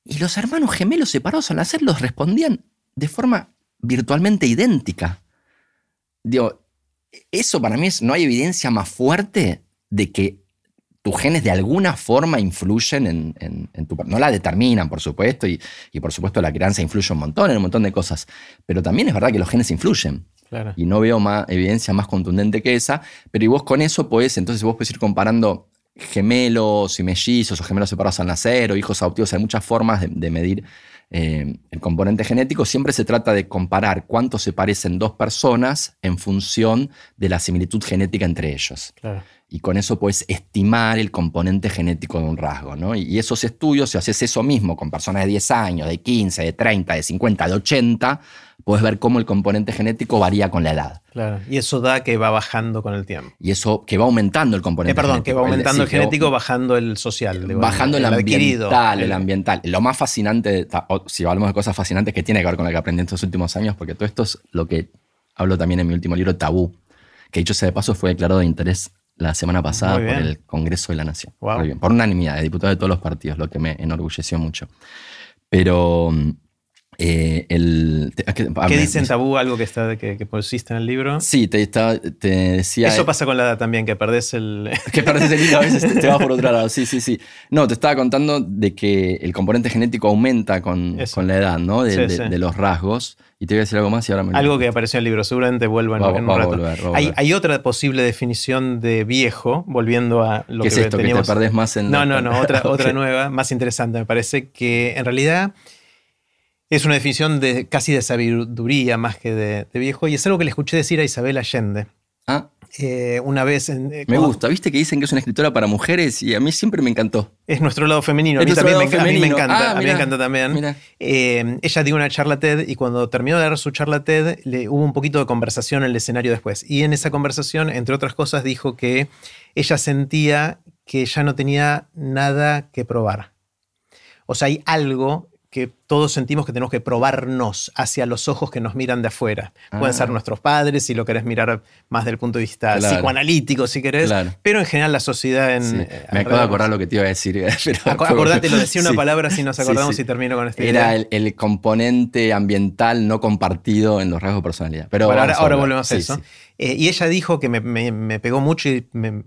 Y los hermanos gemelos separados al nacer los respondían de forma virtualmente idéntica. Digo, eso para mí es, no hay evidencia más fuerte de que tus genes de alguna forma influyen en, tu... No la determinan, por supuesto, y, por supuesto la crianza influye un montón en un montón de cosas, pero también es verdad que los genes influyen. Y no veo más, evidencia más contundente que esa, pero y vos con eso podés, entonces vos podés ir comparando gemelos y mellizos o gemelos separados al nacer o hijos adoptivos, hay muchas formas de medir eh, el componente genético, siempre se trata de comparar cuánto se parecen dos personas en función de la similitud genética entre ellos. Y con eso puedes estimar el componente genético de un rasgo. ¿no? Y esos estudios, si haces eso mismo con personas de 10 años, de 15, de 30, de 50, de 80, puedes ver cómo el componente genético varía con la edad. Claro, y eso da que va bajando con el tiempo. Y eso que va aumentando el componente eh, perdón, que va aumentando el, genético, bajando el social. bajando el, ambiental, el, ambiental. Lo más fascinante, si hablamos de cosas fascinantes, que tiene que ver con lo que aprendí en estos últimos años, porque todo esto es lo que hablo también en mi último libro, Tabú, que dicho sea de paso fue declarado de interés la semana pasada por el Congreso de la Nación. Por unanimidad de diputados de todos los partidos, lo que me enorgulleció mucho. Pero eh, el, ¿Qué dice en Tabú algo que, está, que, que, pusiste en el libro? Sí, te, te decía. Eso pasa con la edad también, que perdés el. que perdés el hilo, a veces te, vas por otro lado. Sí, sí, sí. No, te estaba contando de que el componente genético aumenta con, con la edad, ¿no? De, los rasgos. Y te voy a decir algo más y ahora me. Algo que apareció en el libro, seguramente vuelva en, un rato. hay, hay, otra posible definición de viejo, volviendo a lo ¿Qué que es esto, teníamos. que te perdés más en. No, no, no, otra, otra nueva, más interesante. Me parece que en realidad es una definición de, casi de sabiduría más que de, viejo, y es algo que le escuché decir a Isabel Allende. Ah. Eh, una vez. Eh, me gusta, viste que dicen que es una escritora para mujeres y a mí siempre me encantó. Es nuestro lado femenino, a mí, también me, encanta. a mí me encanta también. Eh, ella dio una charla TED y cuando terminó de dar su charla TED le, hubo un poquito de conversación en el escenario después. Y en esa conversación, entre otras cosas, dijo que ella sentía que ya no tenía nada que probar. O sea, hay algo que todos sentimos que tenemos que probarnos hacia los ojos que nos miran de afuera. Pueden ser ah. nuestros padres, si lo querés mirar más del punto de vista psicoanalítico, si querés, pero en general la sociedad en... Me acabo de acordar lo que te iba a decir. acordate, lo decía una palabra si nos acordamos y termino con este Era el, componente ambiental no compartido en los rasgos de personalidad. Pero ahora, volvemos a eso. Eh, y ella dijo que me, me pegó mucho y me,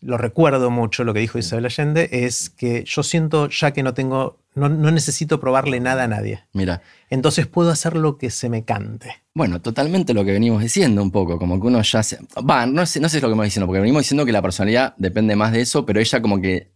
lo recuerdo mucho, lo que dijo Isabel Allende, es que yo siento ya que no tengo, no, necesito probarle nada a nadie. Mira. Entonces puedo hacer lo que se me cante. Bueno, totalmente lo que venimos diciendo un poco, como que uno ya se... Va, no sé, no sé lo que venimos diciendo, porque venimos diciendo que la personalidad depende más de eso, pero ella como que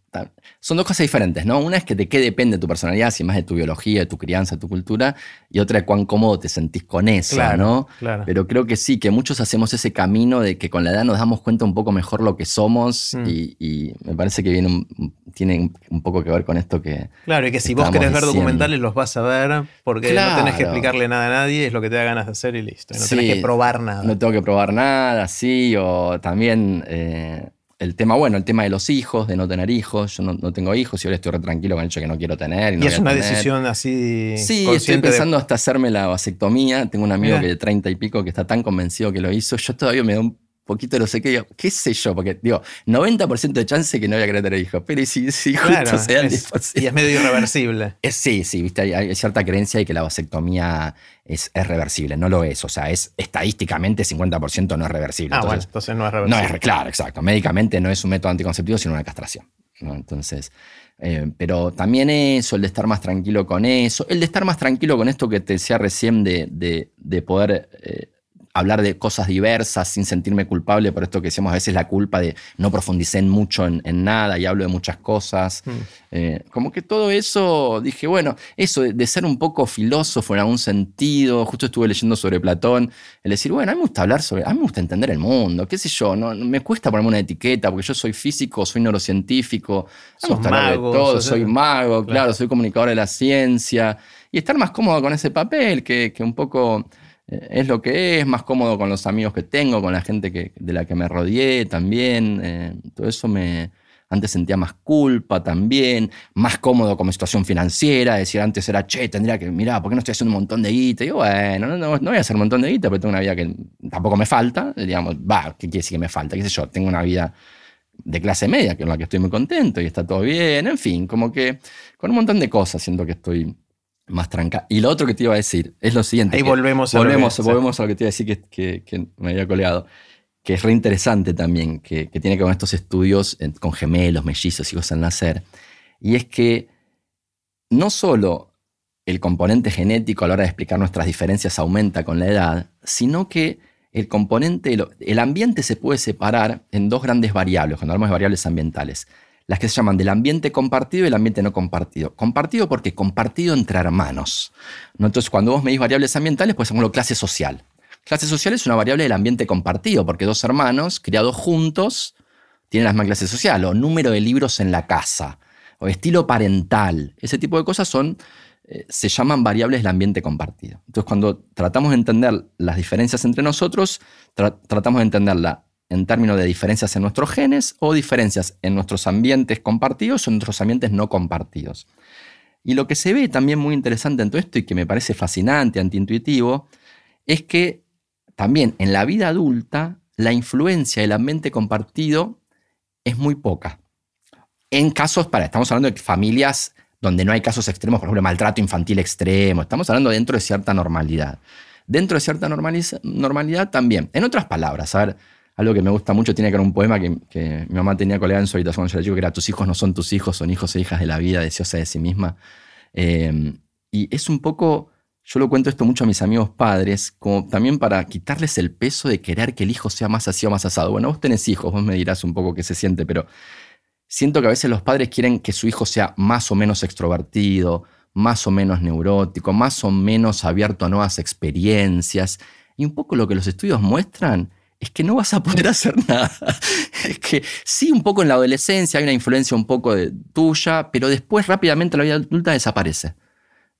son dos cosas diferentes, ¿no? Una es que de qué depende tu personalidad, si más de tu biología, de tu crianza, de tu cultura, y otra es cuán cómodo te sentís con eso, ¿no? Claro. Pero creo que sí, que muchos hacemos ese camino de que con la edad nos damos cuenta un poco mejor lo que somos, mm. y, me parece que viene tiene un poco que ver con esto que. Claro, y que si vos querés ver documentales los vas a ver, porque no tenés que explicarle nada a nadie, es lo que te da ganas de hacer y listo. no tenés que probar nada. No tengo que probar nada, sí, o también. Eh, el tema, bueno, el tema de los hijos, de no tener hijos. Yo no, tengo hijos y ahora estoy re tranquilo con el hecho que no quiero tener. Y, es una decisión así. Sí, estoy pensando hasta hacerme la vasectomía. Tengo un amigo que de 30 y pico que está tan convencido que lo hizo. Yo todavía me da un poquito no sé qué, qué sé yo, porque digo, 90% de chance que no voy a querer tener hijos, pero si, si sea el Y es medio irreversible. sí, sí, viste, hay, cierta creencia de que la vasectomía es, es, reversible, no lo es, o sea, es estadísticamente 50% no es reversible. Ah, entonces, bueno, entonces no es reversible. No es, claro, exacto, médicamente no es un método anticonceptivo, sino una castración. Entonces, eh, pero también eso, el de estar más tranquilo con eso, el de estar más tranquilo con esto que te decía recién de, de, poder... Eh, hablar de cosas diversas sin sentirme culpable por esto que decíamos a veces la culpa de no profundicé mucho en, nada y hablo de muchas cosas. Mm. Eh, como que todo eso, dije, bueno, eso de, ser un poco filósofo en algún sentido, justo estuve leyendo sobre Platón, el decir, bueno, a mí me gusta hablar sobre, a mí me gusta entender el mundo, qué sé yo, no, me cuesta ponerme una etiqueta porque yo soy físico, soy neurocientífico, todo, soy mago, claro. soy comunicador de la ciencia y estar más cómodo con ese papel que, que un poco es lo que es, más cómodo con los amigos que tengo, con la gente que, de la que me rodeé también. Eh, todo eso me... Antes sentía más culpa también, más cómodo con mi situación financiera, decir, antes era, che, tendría que, mirá, ¿por qué no estoy haciendo un montón de guita? Y yo, bueno, no, no, voy a hacer un montón de guita, pero tengo una vida que tampoco me falta, digamos, va, ¿qué quiere decir que me falta? ¿Qué sé yo? Tengo una vida de clase media, que la que estoy muy contento y está todo bien, en fin, como que con un montón de cosas siento que estoy más tranca. Y lo otro que te iba a decir es lo siguiente. Ahí volvemos a volvemos, lo que, volvemos a lo que te iba a decir que, me había coleado. Que es re interesante también, que, tiene que ver con estos estudios con gemelos, mellizos, hijos al nacer. Y es que no solo el componente genético a la hora de explicar nuestras diferencias aumenta con la edad, sino que el componente, el ambiente se puede separar en dos grandes variables, cuando hablamos de variables ambientales las que se llaman del ambiente compartido y el ambiente no compartido. Compartido porque compartido entre hermanos. ¿no? Entonces, cuando vos medís variables ambientales, pues llamarlo clase social. Clase social es una variable del ambiente compartido, porque dos hermanos criados juntos tienen la misma clase social, o número de libros en la casa, o estilo parental. Ese tipo de cosas son eh, se llaman variables del ambiente compartido. Entonces, cuando tratamos de entender las diferencias entre nosotros, tratamos de entenderla en términos de diferencias en nuestros genes o diferencias en nuestros ambientes compartidos o en nuestros ambientes no compartidos. Y lo que se ve también muy interesante en todo esto y que me parece fascinante, antiintuitivo, es que también en la vida adulta la influencia del ambiente compartido es muy poca. En casos, para, estamos hablando de familias donde no hay casos extremos, por ejemplo, maltrato infantil extremo, estamos hablando dentro de cierta normalidad. Dentro de cierta normalidad también. En otras palabras, a ver, algo que me gusta mucho tiene que ver un poema que, mi mamá tenía colega en su habitación cuando yo era que era tus hijos no son tus hijos, son hijos e hijas de la vida, deseosa de sí misma. Eh, y es un poco, yo lo cuento esto mucho a mis amigos padres, como también para quitarles el peso de querer que el hijo sea más así o más asado. Bueno, vos tenés hijos, vos me dirás un poco qué se siente, pero siento que a veces los padres quieren que su hijo sea más o menos extrovertido, más o menos neurótico, más o menos abierto a nuevas experiencias. Y un poco lo que los estudios muestran es que no vas a poder hacer nada. es que sí, un poco en la adolescencia hay una influencia un poco tuya, pero después rápidamente la vida adulta desaparece.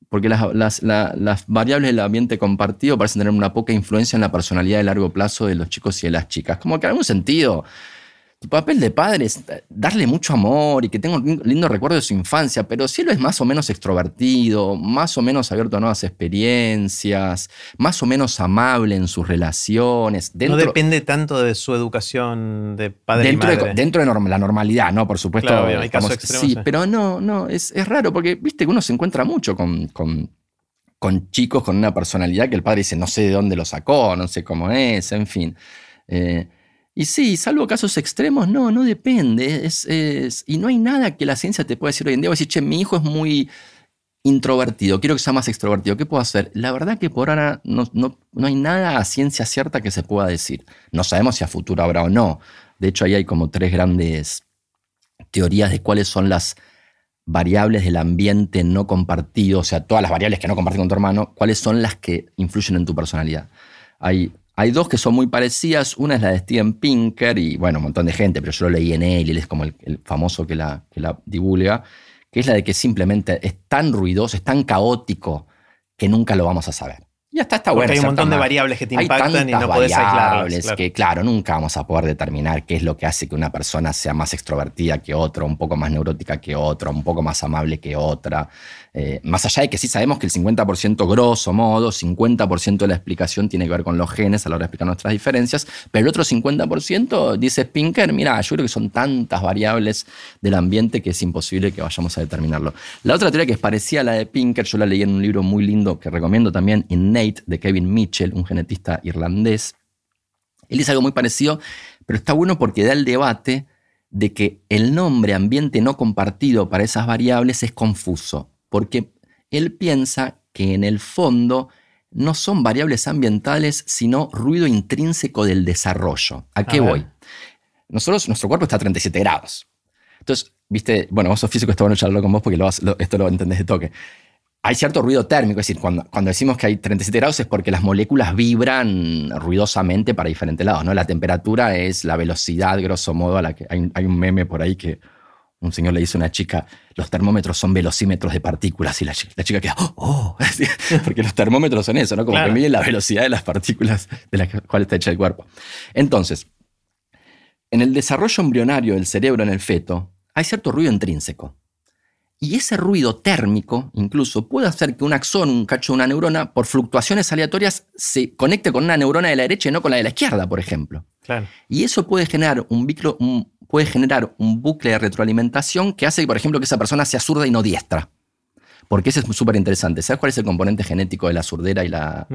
Porque las, las variables del ambiente compartido parecen tener una poca influencia en la personalidad de largo plazo de los chicos y de las chicas. Como que en algún sentido tu papel de padre es darle mucho amor y que tenga un lindo recuerdo de su infancia, pero si él es más o menos extrovertido, más o menos abierto a nuevas experiencias, más o menos amable en sus relaciones. no depende tanto de su educación de padre dentro y madre. De, dentro de la normalidad, ¿no? Por supuesto. Claro, hay casos sí, pero no, no, es, raro porque, viste, que uno se encuentra mucho con, con, con, chicos con una personalidad que el padre dice, no sé de dónde lo sacó, no sé cómo es, en fin. Eh, y sí, salvo casos extremos, no, no depende. Y no hay nada que la ciencia te pueda decir hoy en día. Voy a decir, che, mi hijo es muy introvertido, quiero que sea más extrovertido. ¿Qué puedo hacer? La verdad que por ahora no, no, no hay nada a ciencia cierta que se pueda decir. No sabemos si a futuro habrá o no. De hecho, ahí hay como tres grandes teorías de cuáles son las variables del ambiente no compartido, o sea, todas las variables que no compartes con tu hermano, cuáles son las que influyen en tu personalidad. Hay hay dos que son muy parecidas. Una es la de Steven Pinker y, bueno, un montón de gente, pero yo lo leí en él y él es como el, famoso que la, que la divulga, que es la de que simplemente es tan ruidoso, es tan caótico que nunca lo vamos a saber. Y hasta está bueno. Hay un montón de variables que te impactan y no puedes aislarlas. Claro. que, claro, nunca vamos a poder determinar qué es lo que hace que una persona sea más extrovertida que otra, un poco más neurótica que otra, un poco más amable que otra. Eh, más allá de que sí sabemos que el 50% grosso modo, 50% de la explicación tiene que ver con los genes a la hora de explicar nuestras diferencias, pero el otro 50% dice Pinker, mira, yo creo que son tantas variables del ambiente que es imposible que vayamos a determinarlo. La otra teoría que es parecida a la de Pinker, yo la leí en un libro muy lindo que recomiendo también, Innate, de Kevin Mitchell, un genetista irlandés. Él dice algo muy parecido, pero está bueno porque da el debate de que el nombre ambiente no compartido para esas variables es confuso porque él piensa que en el fondo no son variables ambientales, sino ruido intrínseco del desarrollo. ¿A qué voy? Nosotros, nuestro cuerpo está a 37 grados. Entonces, viste, bueno, vos sos físico, está bueno charlarlo con vos porque esto lo entendés de toque. Hay cierto ruido térmico, es decir, cuando, cuando decimos que hay 37 grados es porque las moléculas vibran ruidosamente para diferentes lados, ¿no? La temperatura es la velocidad, grosso modo, a la que hay, hay un meme por ahí que un señor le dice a una chica, los termómetros son velocímetros de partículas y la, chica queda, oh, oh porque los termómetros son eso, ¿no? Como que miden la velocidad de las partículas de las cuales está hecha el cuerpo. Entonces, en el desarrollo embrionario del cerebro en el feto hay cierto ruido intrínseco. Y ese ruido térmico, incluso, puede hacer que un axón, un cacho de una neurona, por fluctuaciones aleatorias, se conecte con una neurona de la derecha y no con la de la izquierda, por ejemplo. Y eso puede generar un, un, puede generar un bucle de retroalimentación que hace, por ejemplo, que esa persona sea zurda y no diestra. Porque eso es súper interesante. ¿Sabes cuál es el componente genético de la surdera y la...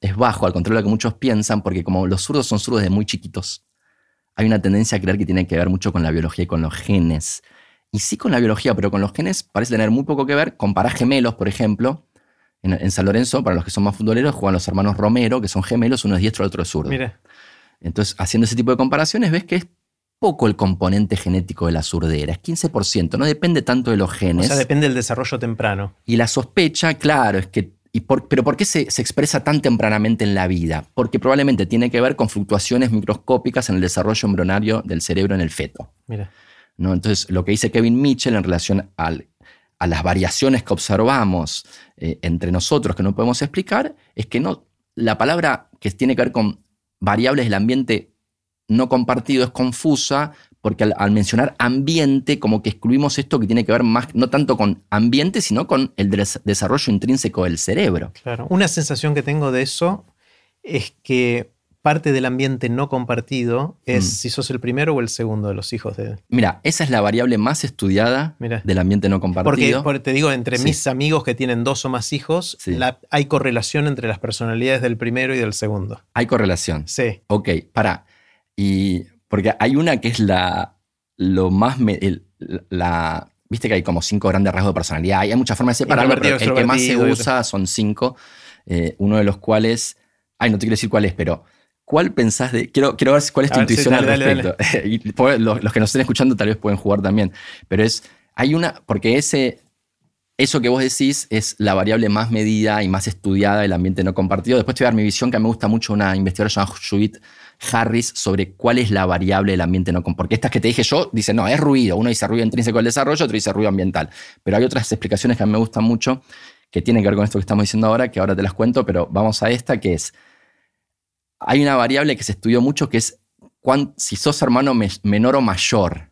Es bajo, al contrario de lo que muchos piensan, porque como los zurdos son zurdos desde muy chiquitos, hay una tendencia a creer que tiene que ver mucho con la biología y con los genes. Y sí con la biología, pero con los genes parece tener muy poco que ver. Comparás gemelos, por ejemplo. En, San Lorenzo, para los que son más futboleros, juegan los hermanos Romero, que son gemelos, uno es diestro, el otro es zurdo. Mire. Entonces, haciendo ese tipo de comparaciones, ves que es poco el componente genético de la surdera, es 15%, no depende tanto de los genes. O sea, depende del desarrollo temprano. Y la sospecha, claro, es que... Y pero ¿por qué se, expresa tan tempranamente en la vida? Porque probablemente tiene que ver con fluctuaciones microscópicas en el desarrollo embrionario del cerebro en el feto. Mira. ¿No? Entonces, lo que dice Kevin Mitchell en relación al, a las variaciones que observamos eh, entre nosotros que no podemos explicar, es que no, la palabra que tiene que ver con variables del ambiente no compartido es confusa porque al, mencionar ambiente como que excluimos esto que tiene que ver más no tanto con ambiente, sino con el desarrollo intrínseco del cerebro. Claro, una sensación que tengo de eso es que parte del ambiente no compartido es mm. si sos el primero o el segundo de los hijos de... Mira, esa es la variable más estudiada del ambiente no compartido. Porque, te digo, entre mis amigos que tienen dos o más hijos, hay correlación entre las personalidades del primero y del segundo. Hay correlación. Sí. Ok, para. Y porque hay una que es la, lo más, la, viste que hay como cinco grandes rasgos de personalidad. Hay muchas formas de separarlo, pero el que más se usa son cinco, eh, uno de los cuales, ay, no te quiero decir cuál es, pero ¿cuál pensás de, quiero, quiero ver cuál es tu intuición al respecto. y los, los, que nos estén escuchando tal vez pueden jugar también, pero es, hay una, porque ese, eso que vos decís es la variable más medida y más estudiada del ambiente no compartido. Después te voy a dar mi visión, que me gusta mucho una investigadora llamada Judith Harris sobre cuál es la variable del ambiente no Porque estas que te dije yo dicen, no, es ruido. Uno dice ruido intrínseco del desarrollo, otro dice ruido ambiental. Pero hay otras explicaciones que a mí me gustan mucho que tienen que ver con esto que estamos diciendo ahora, que ahora te las cuento, pero vamos a esta, que es, hay una variable que se estudió mucho que es si sos hermano menor o mayor.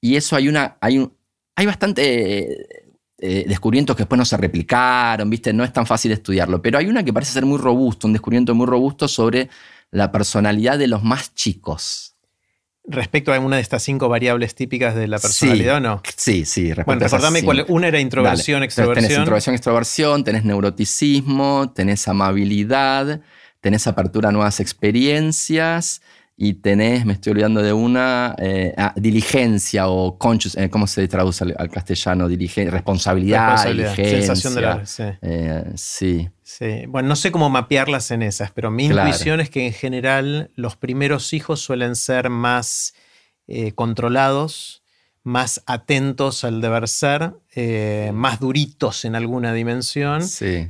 Y eso hay una, hay, un, hay bastante eh, descubrimientos que después no se replicaron, ¿viste? No es tan fácil estudiarlo. Pero hay una que parece ser muy robusto, un descubrimiento muy robusto sobre la personalidad de los más chicos. Respecto a alguna de estas cinco variables típicas de la personalidad, ¿o no? Sí, sí. Bueno, recordame cuál. Una era introversión, extroversión. Tenés introversión, extroversión, tenés neuroticismo, tenés amabilidad, tenés apertura a nuevas experiencias y tenés, me estoy olvidando de una, eh, ah, diligencia o conscious, eh, ¿cómo se traduce al, castellano? responsabilidad, Sensación de la, sí. Eh, sí. Sí. Bueno, no sé cómo mapearlas en esas, pero mi intuición es que en general los primeros hijos suelen ser más controlados, más atentos al deber ser, más duritos en alguna dimensión.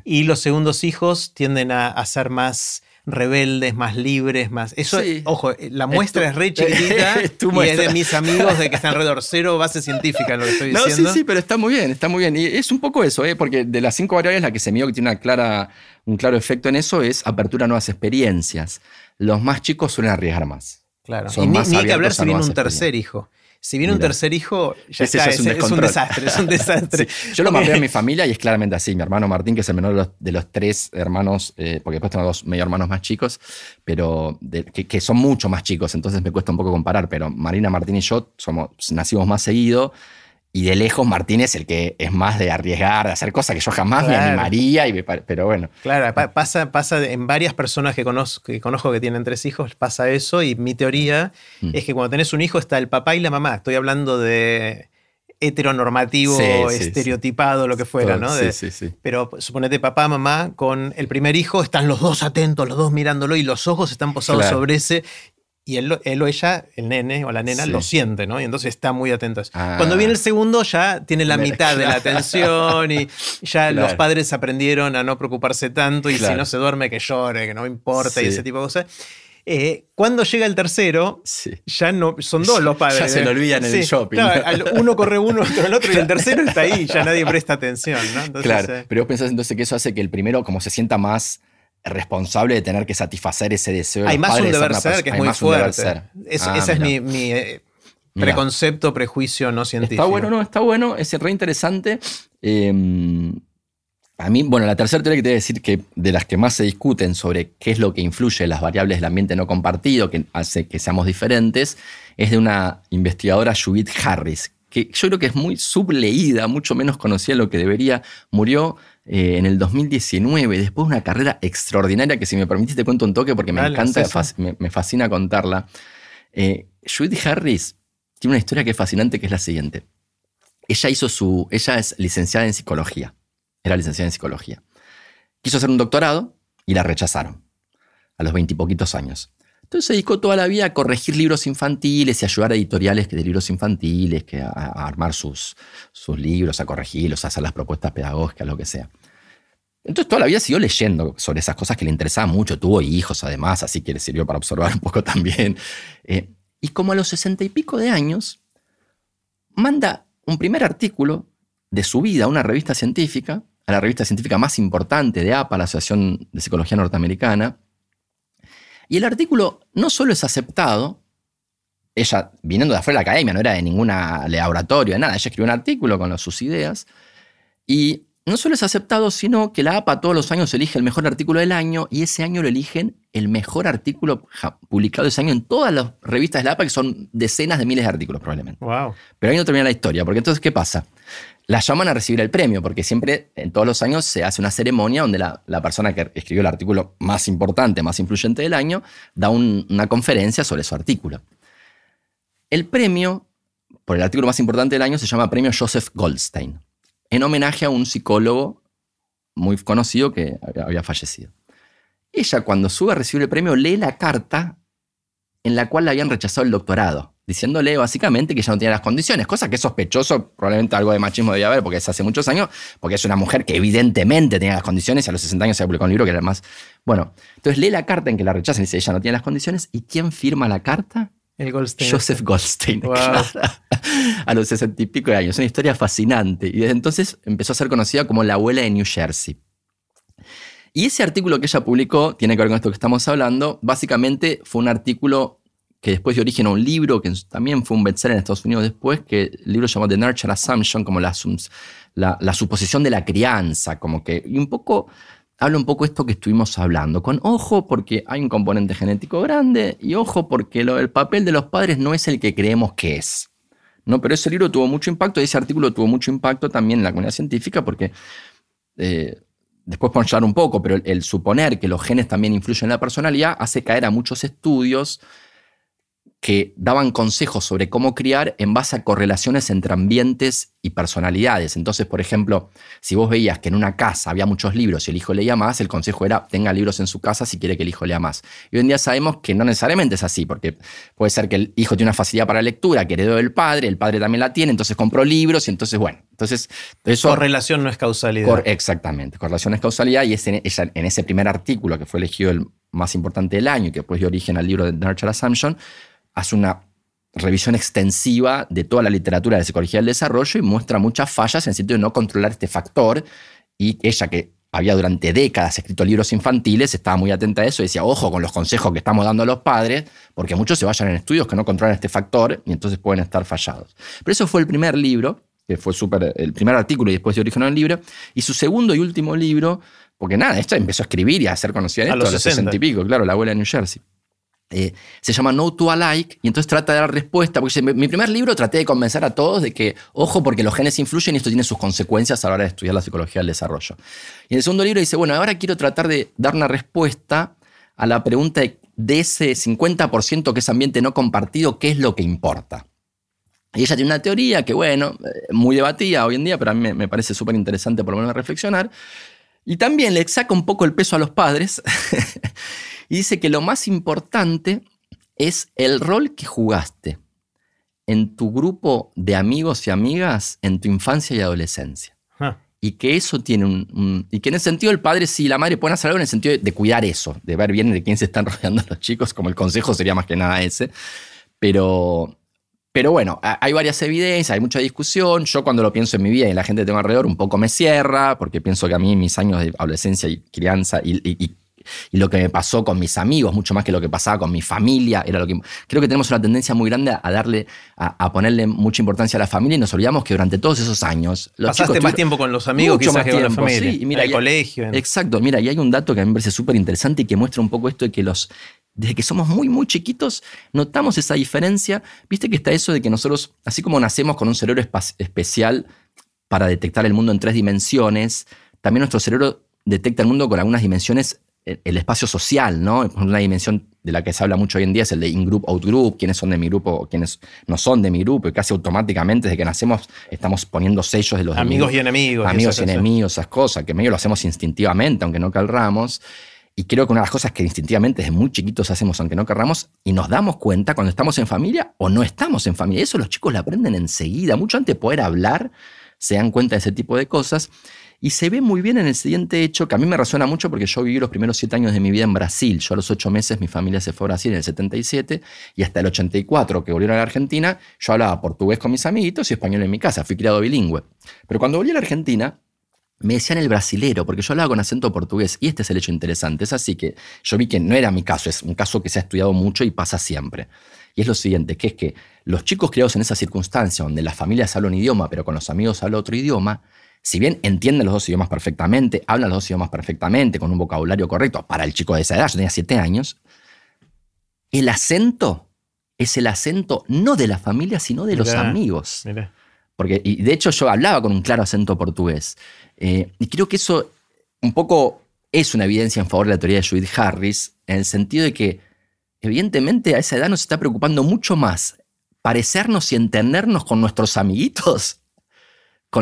Y los segundos hijos tienden a ser más rebeldes, más libres, más. Eso, ojo, la muestra es, re chiquitita y es de mis amigos de que están alrededor. Cero base científica lo que estoy diciendo. No, sí, sí, pero está muy bien, está muy bien. Y es un poco eso, ¿eh? porque de las cinco variables, la que se midió que tiene una clara, un claro efecto en eso es apertura a nuevas experiencias. Los más chicos suelen arriesgar más. Claro. y ni, hay que hablar si viene un tercer hijo. Si viene un tercer hijo, ya está, es, un desastre, es un desastre. Yo lo mapeo en mi familia y es claramente así. Mi hermano Martín, que es el menor de los, tres hermanos, eh, porque después tengo dos medio hermanos más chicos, pero que, son mucho más chicos, entonces me cuesta un poco comparar, pero Marina, Martín y yo somos, nacimos más seguido y de lejos Martín es el que es más de arriesgar, de hacer cosas que yo jamás me animaría, y pero bueno. Claro, pasa, pasa en varias personas que conozco, que conozco que tienen tres hijos, pasa eso, y mi teoría mm. es que cuando tenés un hijo está el papá y la mamá. Estoy hablando de heteronormativo, estereotipado, lo que fuera, ¿no? sí, sí, sí. Pero suponete papá, mamá, con el primer hijo están los dos atentos, los dos mirándolo y los ojos están posados sobre ese y él, o ella, el nene o la nena, lo siente, ¿no? Y entonces está muy atento. Ah. Cuando viene el segundo ya tiene la mitad de la atención y ya los padres aprendieron a no preocuparse tanto y si no se duerme que llore, que no importa y ese tipo de cosas. Eh, cuando llega el tercero, ya no son dos los padres. Ya se lo olvidan en el shopping. uno corre uno, otro el otro, y el tercero está ahí, ya nadie presta atención. ¿no? claro, eh, pero vos pensás entonces que eso hace que el primero, como se sienta más responsable de tener que satisfacer ese deseo. Hay más un deber ser que es muy fuerte. Ah, ese es mi, eh, preconcepto, prejuicio no científico. Está bueno, no, está bueno, es re interesante. Em, a mí, bueno, la tercera teoría que te voy a decir que de las que más se discuten sobre qué es lo que influye en las variables del ambiente no compartido, que hace que seamos diferentes, es de una investigadora, Judith Harris, que yo creo que es muy subleída, mucho menos conocida de lo que debería. Murió eh, en el 2019, después de una carrera extraordinaria que si me permitís te cuento un toque porque me encanta, me, fascina contarla. Eh, Judith Harris tiene una historia que es fascinante, que es la siguiente. Ella hizo su, ella es licenciada en psicología, era licenciada en psicología. Quiso hacer un doctorado y la rechazaron a los veintipoquitos años. Entonces se dedicó toda la vida a corregir libros infantiles y ayudar a editoriales de libros infantiles, que a, armar sus, sus libros, a corregirlos, a hacer las propuestas pedagógicas, lo que sea. Entonces toda la vida siguió leyendo sobre esas cosas que le interesaban mucho. Tuvo hijos además, así que le sirvió para observar un poco también. Eh, y como a los sesenta y pico de años, manda un primer artículo de su vida a una revista científica, a la revista científica más importante de APA, la Asociación de Psicología Norteamericana, y el artículo no solo es aceptado, ella viniendo de afuera de la academia, no era de ninguna laboratorio, de nada, ella escribió un artículo con sus ideas, y no solo es aceptado, sino que la APA todos los años elige el mejor artículo del año y ese año lo eligen el mejor artículo publicado ese año en todas las revistas de la APA, que son decenas de miles de artículos probablemente. Wow. Pero ahí no termina la historia, porque entonces, ¿qué pasa? La llaman a recibir el premio, porque siempre, en todos los años, se hace una ceremonia donde la, persona que escribió el artículo más importante, más influyente del año, da una conferencia sobre su artículo. El premio, por el artículo más importante del año, se llama Premio Joseph Goldstein en homenaje a un psicólogo muy conocido que había fallecido. Ella cuando sube a recibir el premio lee la carta en la cual le habían rechazado el doctorado, diciéndole básicamente que ella no tenía las condiciones, cosa que es sospechoso, probablemente algo de machismo debía haber, porque es hace muchos años, porque es una mujer que evidentemente tenía las condiciones y a los 60 años se publicó un libro que era más... Bueno, entonces lee la carta en que la rechazan y dice, ella no tiene las condiciones, ¿y quién firma la carta? El Goldstein. Joseph Goldstein. a los sesenta y pico de años. Una historia fascinante. Y desde entonces empezó a ser conocida como la abuela de New Jersey. Y ese artículo que ella publicó, tiene que ver con esto que estamos hablando, básicamente fue un artículo que después dio origen a un libro que también fue un bestseller en Estados Unidos después, que el libro se llamó The Nurture Assumption, como la, suposición de la crianza, como que, y un poco habla un poco esto que estuvimos hablando, con ojo porque hay un componente genético grande y ojo porque el papel de los padres no es el que creemos que es. ¿no? Pero ese libro tuvo mucho impacto y ese artículo tuvo mucho impacto también en la comunidad científica porque, eh, después podemos hablar un poco, pero el, suponer que los genes también influyen en la personalidad hace caer a muchos estudios que daban consejos sobre cómo criar en base a correlaciones entre ambientes y personalidades. Entonces, por ejemplo, si vos veías que en una casa había muchos libros y el hijo leía más, el consejo era tenga libros en su casa si quiere que el hijo lea más. Y hoy en día sabemos que no necesariamente es así, porque puede ser que el hijo tiene una facilidad para la lectura, que heredó del padre, el padre también la tiene, entonces compró libros y entonces, bueno, entonces... Eso, correlación no es causalidad. exactamente, correlación es causalidad y es en, en ese primer artículo que fue elegido el más importante del año y que después dio origen al libro de Nurture Assumption, hace una revisión extensiva de toda la literatura de psicología del desarrollo y muestra muchas fallas en el sentido de no controlar este factor. Y ella que había durante décadas escrito libros infantiles, estaba muy atenta a eso y decía, ojo con los consejos que estamos dando a los padres, porque muchos se vayan en estudios que no controlan este factor y entonces pueden estar fallados. Pero eso fue el primer libro, que fue súper, el primer artículo y después se originó el libro, y su segundo y último libro, porque nada, esta empezó a escribir y a hacer conocida a, los, 60 y pico, claro, la abuela de New Jersey. Eh, se llama No to Alike, y entonces trata de dar respuesta, porque mi primer libro traté de convencer a todos de que, ojo, porque los genes influyen y esto tiene sus consecuencias a la hora de estudiar la psicología del desarrollo. Y en el segundo libro dice, bueno, ahora quiero tratar de dar una respuesta a la pregunta de, ese 50% que es ambiente no compartido, ¿qué es lo que importa? Y ella tiene una teoría que, bueno, eh, muy debatida hoy en día, pero a mí me, me parece súper interesante por lo menos reflexionar. Y también le saca un poco el peso a los padres Y dice que lo más importante es el rol que jugaste en tu grupo de amigos y amigas en tu infancia y adolescencia. Ah. Y que eso tiene un, Y que en ese sentido el padre y la madre pueden hacer algo en el sentido de, cuidar eso, de ver bien de quién se están rodeando los chicos, como el consejo sería más que nada ese. Pero, pero bueno, hay varias evidencias, hay mucha discusión. Yo cuando lo pienso en mi vida y la gente que tengo alrededor, un poco me cierra, porque pienso que a mí mis años de adolescencia y crianza y, y y lo que me pasó con mis amigos, mucho más que lo que pasaba con mi familia, era lo que creo que tenemos una tendencia muy grande a darle, a, ponerle mucha importancia a la familia y nos olvidamos que durante todos esos años los pasaste más tiempo con los amigos mucho más que con la familia, sí, y mira, el colegio. Exacto, mira, y hay un dato que a mí me parece súper interesante y que muestra un poco esto de que los desde que somos muy, muy chiquitos, notamos esa diferencia. Viste que está eso de que nosotros, así como nacemos con un cerebro especial para detectar el mundo en tres dimensiones, también nuestro cerebro detecta el mundo con algunas dimensiones el espacio social, ¿no? Una dimensión de la que se habla mucho hoy en día es el de in-group, out-group, quiénes son de mi grupo, quiénes no son de mi grupo, y casi automáticamente desde que nacemos estamos poniendo sellos de los amigos y enemigos. Amigos y, enemigos, esas cosas, que medio lo hacemos instintivamente, aunque no calramos. Y creo que una de las cosas que instintivamente desde muy chiquitos hacemos, aunque no querramos, y nos damos cuenta cuando estamos en familia o no estamos en familia. Eso los chicos lo aprenden enseguida, mucho antes de poder hablar, se dan cuenta de ese tipo de cosas. Y se ve muy bien en el siguiente hecho, que a mí me resuena mucho porque yo viví los primeros siete años de mi vida en Brasil. Yo a los ocho meses mi familia se fue a Brasil en el 77 y hasta el 84 que volvieron a la Argentina, yo hablaba portugués con mis amiguitos y español en mi casa. Fui criado bilingüe. Pero cuando volví a la Argentina, me decían el brasilero, porque yo hablaba con acento portugués, y este es el hecho interesante. Es así que yo vi que no era mi caso, es un caso que se ha estudiado mucho y pasa siempre. Y es lo siguiente, que es que los chicos criados en esa circunstancia, donde las familias hablan un idioma, pero con los amigos hablan otro idioma, si bien entienden los dos idiomas perfectamente, hablan los dos idiomas perfectamente, con un vocabulario correcto, para el chico de esa edad, yo tenía siete años, el acento es el acento no de la familia, sino de los amigos. Porque, y de hecho yo hablaba con un claro acento portugués. Eh, y creo que eso un poco es una evidencia en favor de la teoría de Judith Harris, en el sentido de que evidentemente a esa edad nos está preocupando mucho más parecernos y entendernos con nuestros amiguitos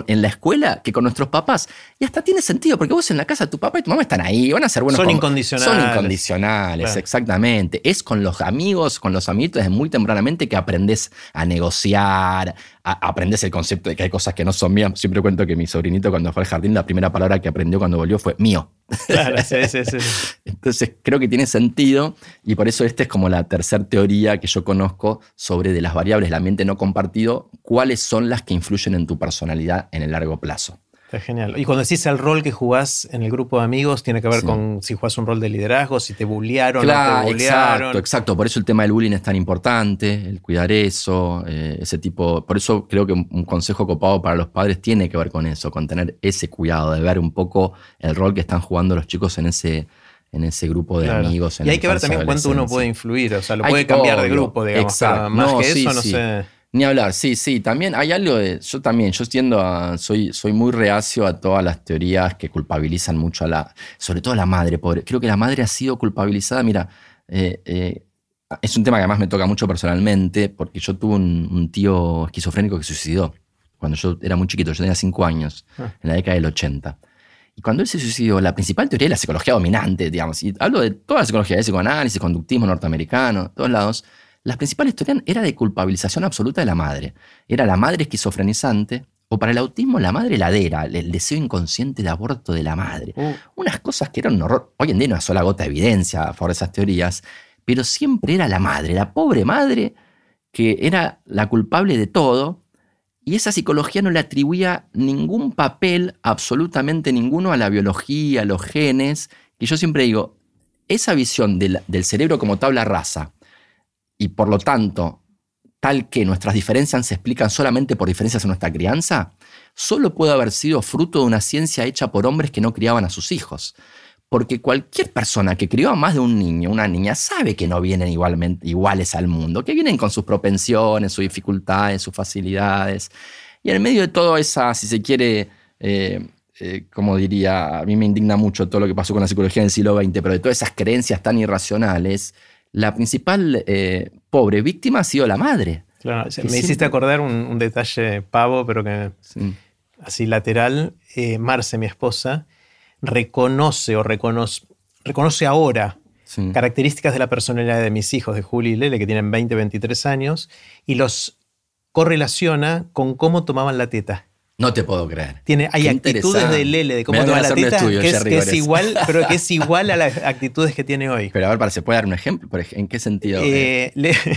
en la escuela que con nuestros papás. Y hasta tiene sentido, porque vos en la casa, tu papá y tu mamá están ahí, van a ser buenos. Son incondicionales. Son incondicionales, exactamente. Es con los amigos, con los amiguitos desde muy tempranamente que aprendes a negociar, aprendes el concepto de que hay cosas que no son mías. Siempre cuento que mi sobrinito cuando fue al jardín, la primera palabra que aprendió cuando volvió fue mío. Claro, sí, sí, sí. Entonces creo que tiene sentido y por eso esta es como la tercera teoría que yo conozco sobre de las variables del ambiente no compartido, cuáles son las que influyen en tu personalidad en el largo plazo. Está genial. Y cuando decís el rol que jugás en el grupo de amigos, tiene que ver con si jugás un rol de liderazgo, si te bullearon, claro, no te Exacto, exacto. Por eso el tema del bullying es tan importante, el cuidar eso, eh, ese tipo. Por eso creo que un, consejo copado para los padres tiene que ver con eso, con tener ese cuidado, de ver un poco el rol que están jugando los chicos en ese, en ese grupo de amigos. y hay que ver también cuánto uno puede influir, o sea, lo puede cambiar de grupo, digamos. Exacto. Más que eso, no sé. Ni hablar, sí, sí. También hay algo de. Yo también, yo tiendo a. Soy, soy muy reacio a todas las teorías que culpabilizan mucho a la. Sobre todo a la madre, pobre. Creo que la madre ha sido culpabilizada. Mira, eh, eh, es un tema que además me toca mucho personalmente, porque yo tuve un, tío esquizofrénico que se suicidó cuando yo era muy chiquito, yo tenía cinco años, ah. en la década del 80. Y cuando él se suicidó, la principal teoría de la psicología dominante, digamos, y hablo de toda la psicología, de psicoanálisis, conductismo norteamericano, todos lados, las principales historias era de culpabilización absoluta de la madre. Era la madre esquizofrenizante, o para el autismo la madre heladera, el deseo inconsciente de aborto de la madre. Uh. Unas cosas que eran un horror. Hoy en día no hay sola gota de evidencia a favor de esas teorías, pero siempre era la madre, la pobre madre, que era la culpable de todo, y esa psicología no le atribuía ningún papel, absolutamente ninguno, a la biología, a los genes, que yo siempre digo, esa visión del, del cerebro como tabla rasa, y por lo tanto, tal que nuestras diferencias se explican solamente por diferencias en nuestra crianza, solo puede haber sido fruto de una ciencia hecha por hombres que no criaban a sus hijos. Porque cualquier persona que crió a más de un niño, una niña, sabe que no vienen igualmente, iguales al mundo, que vienen con sus propensiones, sus dificultades, sus facilidades. Y en medio de todo esa, si se quiere, eh, eh, como diría, a mí me indigna mucho todo lo que pasó con la psicología en el siglo XX, pero de todas esas creencias tan irracionales, la principal eh, pobre víctima ha sido la madre. Claro, me hiciste acordar un, detalle pavo, pero que así lateral. Eh, Marce, mi esposa, reconoce o reconoce, reconoce ahora características de la personalidad de mis hijos, de Juli y Lele, que tienen 20, 23 años, y los correlaciona con cómo tomaban la teta. No te puedo creer. Tiene, hay actitudes de Lele, de cómo toma la teta, que, es, igual, pero que es igual a las actitudes que tiene hoy. Pero a ver, para, ¿se puede dar un ejemplo? ¿En qué sentido? Eh,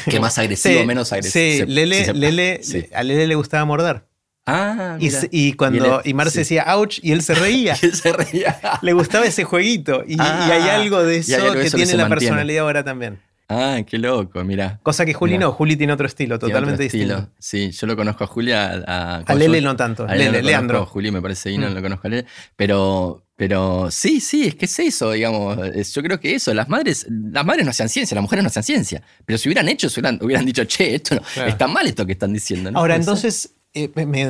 ¿Qué más agresivo, o menos agresivo? Sí, Lele, Lele, a Lele le gustaba morder. Ah, mira. Y, cuando y, Marce decía ouch y él se reía. y él se reía. Le gustaba ese jueguito. Y, hay ah, algo de eso que tiene la personalidad ahora también. Ah, qué loco, mira. Cosa que Juli no, Juli tiene otro estilo, totalmente distinto. Sí, yo lo conozco a Julia. A, a Lele no tanto, a Lele, Leandro. Juli me parece y no mm. lo conozco a Lele. Pero, pero sí, sí, es que es eso, digamos. yo creo que eso, las madres, las madres no hacían ciencia, las mujeres no hacían ciencia. Pero si hubieran hecho, hubieran, dicho, che, esto no, está mal esto que están diciendo. Ahora, entonces, eh, me,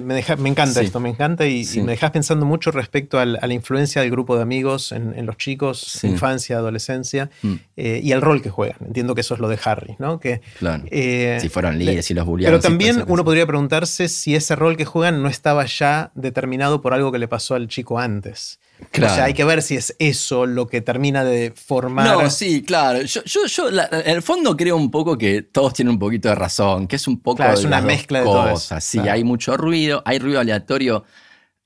encanta esto, me encanta y, me dejas pensando mucho respecto a la influencia del grupo de amigos en, los chicos, infancia, adolescencia mm. eh, y el rol que juegan. Entiendo que eso es lo de Harry, ¿no? Que, eh, si fueron líderes y los bulliaron. Pero también uno podría preguntarse si ese rol que juegan no estaba ya determinado por algo que le pasó al chico antes. O sea, hay que ver si es eso lo que termina de formar. No, sí, claro. Yo, yo, en el fondo creo un poco que todos tienen un poquito de razón, que es un poco. Claro, es una mezcla de cosas. Sí, hay mucho ruido, hay ruido aleatorio.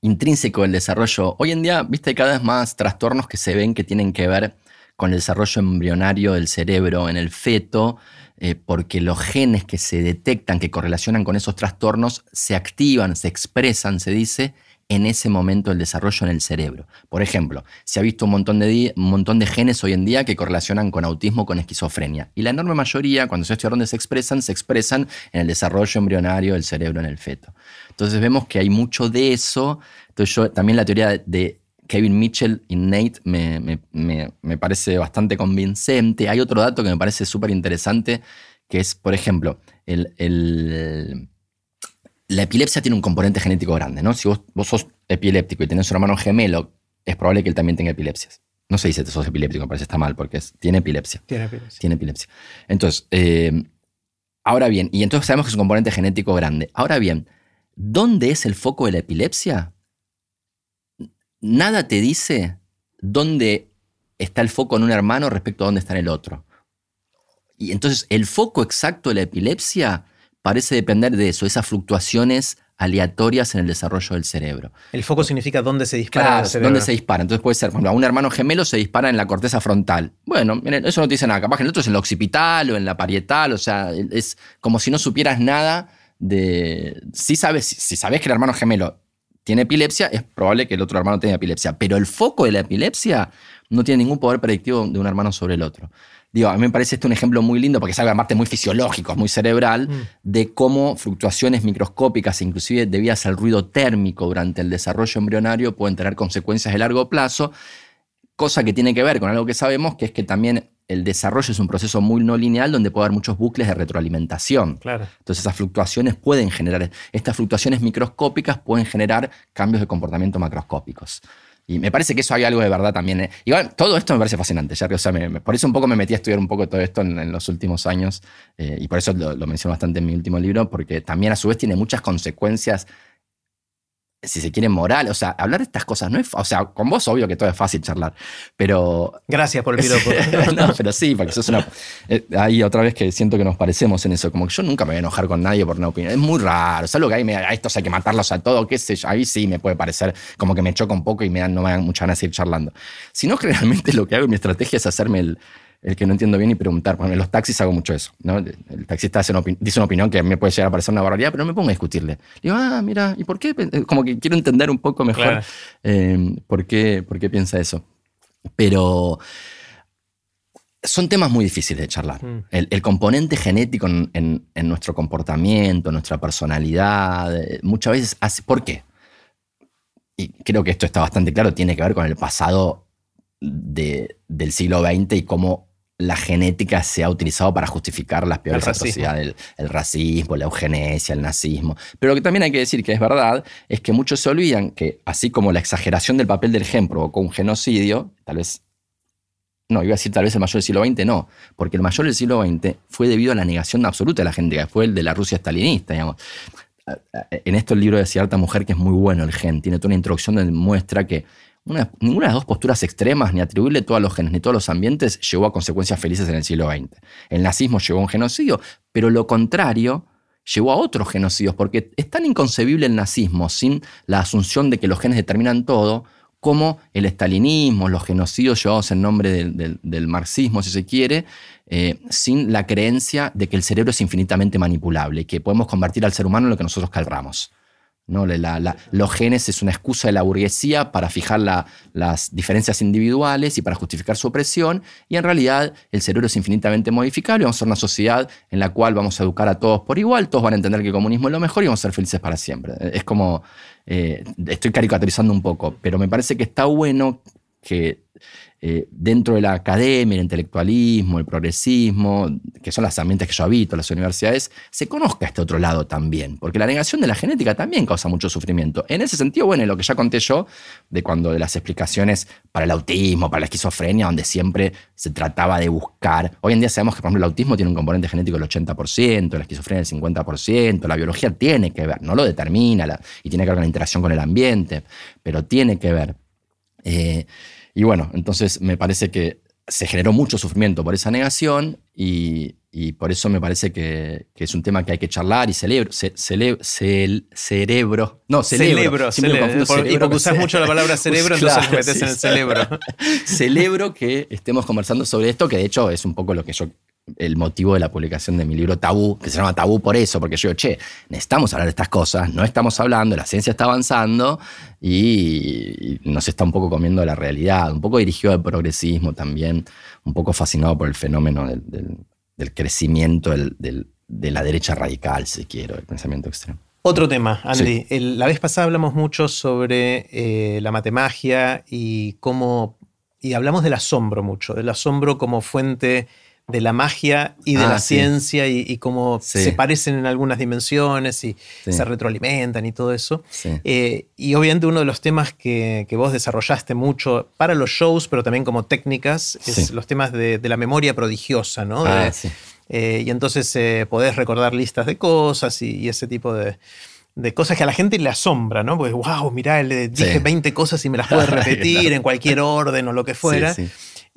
intrínseco del desarrollo. Hoy en día, viste, cada vez más trastornos que se ven que tienen que ver con el desarrollo embrionario del cerebro en el feto, eh, porque los genes que se detectan, que correlacionan con esos trastornos, se activan, se expresan, se dice, en ese momento del desarrollo en el cerebro. Por ejemplo, se ha visto un montón, de, un montón de genes hoy en día que correlacionan con autismo, con esquizofrenia. Y la enorme mayoría, cuando se estudia dónde se expresan, se expresan en el desarrollo embrionario del cerebro en el feto. Entonces vemos que hay mucho de eso. Entonces yo también la teoría de Kevin Mitchell y Nate me, parece bastante convincente. Hay otro dato que me parece súper interesante, que es, por ejemplo, el la epilepsia tiene un componente genético grande, ¿no? Si vos, sos epiléptico y tenés un hermano gemelo, es probable que él también tenga epilepsias. No se dice que sos epiléptico, me parece está mal, porque tiene epilepsia. Tiene epilepsia. Tiene epilepsia. Entonces, eh, ahora bien, y entonces sabemos que es un componente genético grande. Ahora bien, ¿dónde es el foco de la epilepsia? Nada te dice dónde está el foco en un hermano respecto a dónde está en el otro. Y entonces, el foco exacto de la epilepsia parece depender de eso, esas fluctuaciones aleatorias en el desarrollo del cerebro. El foco significa dónde se dispara el cerebro. dónde se dispara. Entonces puede ser, por ejemplo, a un hermano gemelo se dispara en la corteza frontal. Bueno, eso no te dice nada. Capaz que en el otro es en la occipital o en la parietal. O sea, es como si no supieras nada de. Si sabes, si sabes que el hermano gemelo tiene epilepsia, es probable que el otro hermano tenga epilepsia. Pero el foco de la epilepsia no tiene ningún poder predictivo de un hermano sobre el otro. Digo, a mí me parece esto un ejemplo muy lindo porque es algo aparte muy fisiológico, muy cerebral, mm. de cómo fluctuaciones microscópicas, inclusive debidas al ruido térmico durante el desarrollo embrionario, pueden tener consecuencias de largo plazo, cosa que tiene que ver con algo que sabemos, que es que también el desarrollo es un proceso muy no lineal donde puede haber muchos bucles de retroalimentación. Claro. Entonces esas fluctuaciones pueden generar, estas fluctuaciones microscópicas pueden generar cambios de comportamiento macroscópicos. Y me parece que eso hay algo de verdad también. ¿eh? Igual, todo esto me parece fascinante, ya o sea, por eso un poco me metí a estudiar un poco todo esto en, los últimos años, eh, y por eso lo, lo menciono bastante en mi último libro, porque también a su vez tiene muchas consecuencias si se quiere, moral. O sea, hablar de estas cosas no es. O sea, con vos, obvio que todo es fácil charlar. Pero. Gracias por el piropo. no, pero sí, porque eso es una. Eh, ahí otra vez que siento que nos parecemos en eso. Como que yo nunca me voy a enojar con nadie por una opinión. Es muy raro. Salvo que ahí me a estos hay que matarlos a todos, qué sé yo. Ahí sí me puede parecer como que me choca un poco y me dan, no me dan mucha ganas de ir charlando. Si no, generalmente lo que hago, mi estrategia es hacerme el el que no entiendo bien y preguntar. Por en los taxis hago mucho eso. ¿no? El taxista dice una opinión que me puede llegar a parecer una barbaridad, pero no me pongo a discutirle. digo, ah, mira, ¿y por qué? Como que quiero entender un poco mejor em, por, qué, por qué piensa eso. Pero son temas muy difíciles de charlar. Mm. El, componente genético en, nuestro comportamiento, nuestra personalidad, eh, muchas veces hace. ¿Por qué? Y creo que esto está bastante claro, tiene que ver con el pasado del siglo XX y cómo la genética se ha utilizado para justificar las peores atrocidades, el, racismo, la eugenesia, el nazismo. Pero lo que también hay que decir que es verdad es que muchos se olvidan que, así como la exageración del papel del gen provocó un genocidio, tal vez, no, iba a decir tal vez el mayor del siglo XX, no, porque el mayor del siglo XX fue debido a la negación absoluta de la genética, fue el de la Rusia stalinista, digamos. En esto el libro de cierta mujer que es muy bueno el gen, tiene toda una introducción donde muestra que ninguna de las dos posturas extremas, ni atribuirle todos los genes ni todos los ambientes, llevó a consecuencias felices en el siglo XX. El nazismo llevó a un genocidio, pero lo contrario llevó a otros genocidios, porque es tan inconcebible el nazismo sin la asunción de que los genes determinan todo, como el estalinismo, los genocidios llevados en nombre del, marxismo, si se quiere, eh, sin la creencia de que el cerebro es infinitamente manipulable y que podemos convertir al ser humano en lo que nosotros calramos. ¿No? los genes es una excusa de la burguesía para fijar las diferencias individuales y para justificar su opresión, y en realidad el cerebro es infinitamente modificable, vamos a ser una sociedad en la cual vamos a educar a todos por igual, todos van a entender que el comunismo es lo mejor y vamos a ser felices para siempre. Es como, eh, estoy caricaturizando un poco, pero me parece que está bueno que eh, dentro de la academia, el intelectualismo, el progresismo, que son las ambientes que yo habito, las universidades, se conozca este otro lado también, porque la negación de la genética también causa mucho sufrimiento. En ese sentido, bueno, lo que ya conté yo, de cuando de las explicaciones para el autismo, para la esquizofrenia, donde siempre se trataba de buscar, hoy en día sabemos que, por ejemplo, el autismo tiene un componente genético del 80%, la esquizofrenia del 50%, la biología tiene que ver, no lo determina y tiene que ver con la interacción con el ambiente, pero tiene que ver. Eh, y bueno, entonces me parece que se generó mucho sufrimiento por esa negación y, y por eso me parece que, es un tema que hay que charlar y celebro. cerebro. No, celebro. celebro. y porque usas mucho la palabra cerebro, entonces metes en el cerebro. celebro que estemos conversando sobre esto, que de hecho es un poco lo que yo el motivo de la publicación de mi libro Tabú, que se llama Tabú por eso, porque yo digo, che, necesitamos hablar de estas cosas, no estamos hablando, la ciencia está avanzando y, nos está un poco comiendo la realidad, un poco dirigido al progresismo también, un poco fascinado por el fenómeno del del crecimiento de la derecha radical, si quiero, el pensamiento extremo. Otro tema, Andy. la vez pasada hablamos mucho sobre eh, la matemagia y cómo. Y hablamos del asombro mucho, del asombro como fuente de la magia y de ah, la ciencia y, cómo se parecen en algunas dimensiones y se retroalimentan y todo eso. Eh, y obviamente uno de los temas que, vos desarrollaste mucho para los shows, pero también como técnicas, es los temas de, la memoria prodigiosa, ¿no? Ah, eh, y entonces eh, podés recordar listas de cosas y, ese tipo de, cosas que a la gente le asombra, ¿no? Pues, wow, mirá, le dije 20 cosas y me las puedo repetir en cualquier orden o lo que fuera.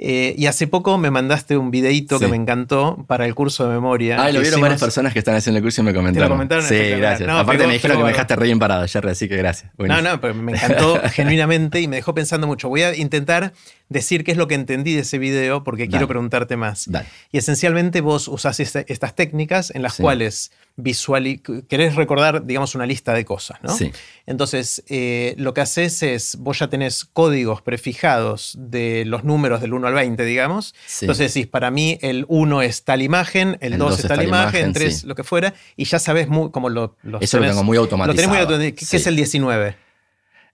Eh, y hace poco me mandaste un videito que me encantó para el curso de memoria. Ah, lo vieron varias personas que están haciendo el curso y me comentaron. ¿Te lo comentaron? Sí, gracias. Aparte me dijeron que me dejaste re bien parado, Jerry, así que gracias. No, no, pero me encantó genuinamente y me dejó pensando mucho. Voy a intentar decir qué es lo que entendí de ese video porque quiero preguntarte más. Y esencialmente vos usás estas técnicas en las cuales visual querés recordar, digamos, una lista de cosas, ¿no? Sí. Entonces, eh, lo que haces es, vos ya tenés códigos prefijados de los números del 1 al 20, digamos. Entonces decís, para mí el 1 es tal imagen, el, 2 es tal imagen, el 3 lo que fuera, y ya sabes muy, como lo, Eso lo tengo muy automatizado. Lo tenés muy automatizado. ¿Qué es el 19?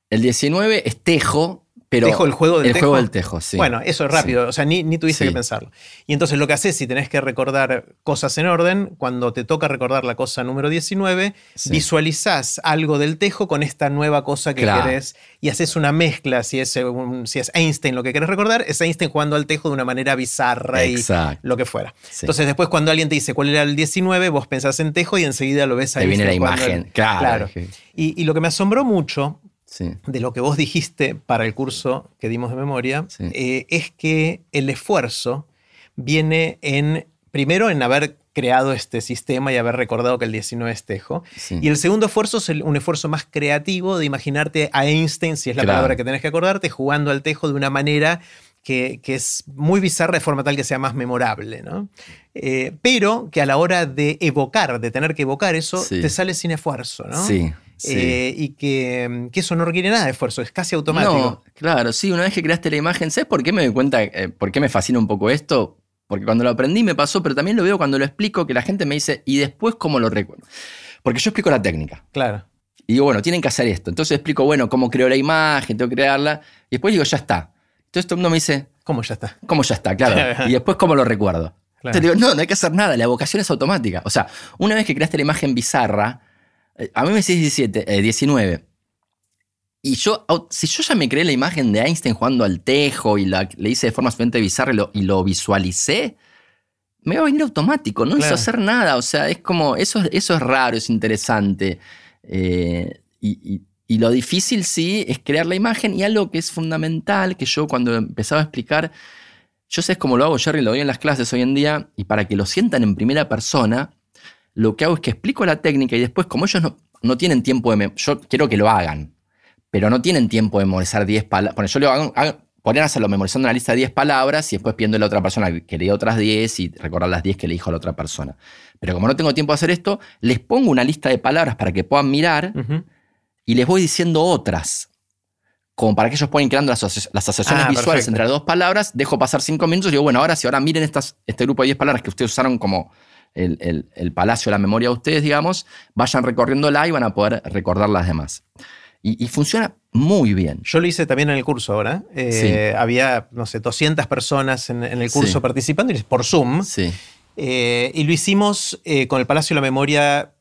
El 19 es tejo, pero tejo, el juego del el tejo. juego del tejo, sí. Bueno, eso es rápido, o sea, ni, ni tuviste que pensarlo. Y entonces lo que haces, si tenés que recordar cosas en orden, cuando te toca recordar la cosa número 19, visualizás algo del tejo con esta nueva cosa que querés y haces una mezcla. Si es, si es Einstein lo que querés recordar, es Einstein jugando al tejo de una manera bizarra y lo que fuera. Entonces, después, cuando alguien te dice cuál era el 19, vos pensás en tejo y enseguida lo ves ahí. Te viene la imagen, claro. Y, y lo que me asombró mucho de lo que vos dijiste para el curso que dimos de memoria, eh, es que el esfuerzo viene en, primero, en haber creado este sistema y haber recordado que el 19 es tejo. Y el segundo esfuerzo es un esfuerzo más creativo de imaginarte a Einstein, si es la palabra que tenés que acordarte, jugando al tejo de una manera que, es muy bizarra de forma tal que sea más memorable, ¿no? Eh, pero que a la hora de evocar, de tener que evocar eso, te sale sin esfuerzo, ¿no? Sí. Eh, y que, eso no requiere nada de esfuerzo, es casi automático. No, claro, sí, una vez que creaste la imagen, ¿sabes por qué me doy cuenta, eh, por qué me fascina un poco esto? Porque cuando lo aprendí me pasó, pero también lo veo cuando lo explico, que la gente me dice, ¿y después cómo lo recuerdo? Porque yo explico la técnica. Claro. Y digo, bueno, tienen que hacer esto. Entonces explico, bueno, cómo creo la imagen, tengo que crearla. Y después digo, ya está. Entonces todo el mundo me dice, ¿cómo ya está? ¿Cómo ya está? Claro. y después, ¿cómo lo recuerdo? Entonces digo, no, no hay que hacer nada, la evocación es automática. O sea, una vez que creaste la imagen bizarra, a mí me decís 17, 19. Y yo, si yo ya me creé la imagen de Einstein jugando al tejo y la, le hice de forma suficientemente bizarra y lo, visualicé, me va a venir automático, no hizo hacer nada. O sea, es como, eso, eso es raro, es interesante. Eh, y, lo difícil sí es crear la imagen y algo que es fundamental, que yo cuando empezaba a explicar, yo sé cómo lo hago, Jerry, lo doy en las clases hoy en día, y para que lo sientan en primera persona, lo que hago es que explico la técnica y después, como ellos no, tienen tiempo de... Yo quiero que lo hagan, pero no tienen tiempo de memorizar 10 palabras. Bueno, yo lo hago, podrían hacerlo memorizando una lista de 10 palabras y después pidiendo a la otra persona que le otras 10 y recordar las 10 que le dijo a la otra persona. Pero como no tengo tiempo de hacer esto, les pongo una lista de palabras para que puedan mirar y les voy diciendo otras. Como para que ellos puedan ir creando las, asociaciones ah, visuales entre las dos palabras, dejo pasar 5 minutos y digo, bueno, ahora si ahora miren estas, este grupo de 10 palabras que ustedes usaron como el, palacio de la memoria de ustedes, digamos, vayan recorriéndola y van a poder recordar las demás. Y, funciona muy bien. Yo lo hice también en el curso ahora. Eh, había, no sé, 200 personas en, el curso participando por Zoom. Sí. Eh, y lo hicimos eh, con el Palacio de la Memoria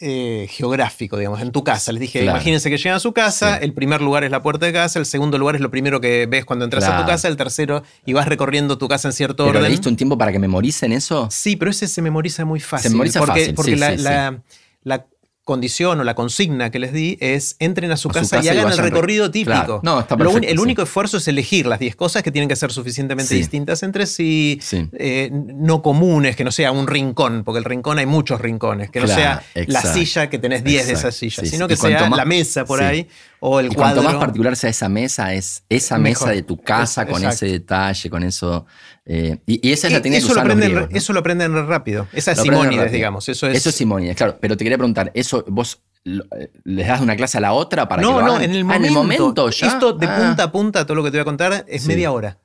eh, geográfico, digamos, en tu casa. Les dije, imagínense que llegan a su casa, el primer lugar es la puerta de casa, el segundo lugar es lo primero que ves cuando entras a tu casa, el tercero, y vas recorriendo tu casa en cierto ¿Pero orden. ¿Le diste un tiempo para que memoricen eso? Sí, pero ese se memoriza muy fácil. Se memoriza porque, fácil, porque la, condición o la consigna que les di es entren a su, casa, y hagan el recorrido típico. No, está el único esfuerzo es elegir las 10 cosas que tienen que ser suficientemente distintas entre sí, eh, no comunes, que no sea un rincón, porque el rincón hay muchos rincones, que no sea la silla que tenés 10 de esas sillas, sino que sea la mesa por ahí o el y Cuanto más particular sea esa mesa, es esa mesa de tu casa con ese detalle, con eso. Eh, y, esa es la técnica eso lo aprenden, Eso lo aprenden rápido. Esa es Simónides, digamos. Eso es, eso es Simónides, claro. Pero te quería preguntar, ¿eso vos les das una clase a la otra para no, que No, no, en el momento. en el momento ya. Esto de ah. punta a punta, todo lo que te voy a contar, es media hora.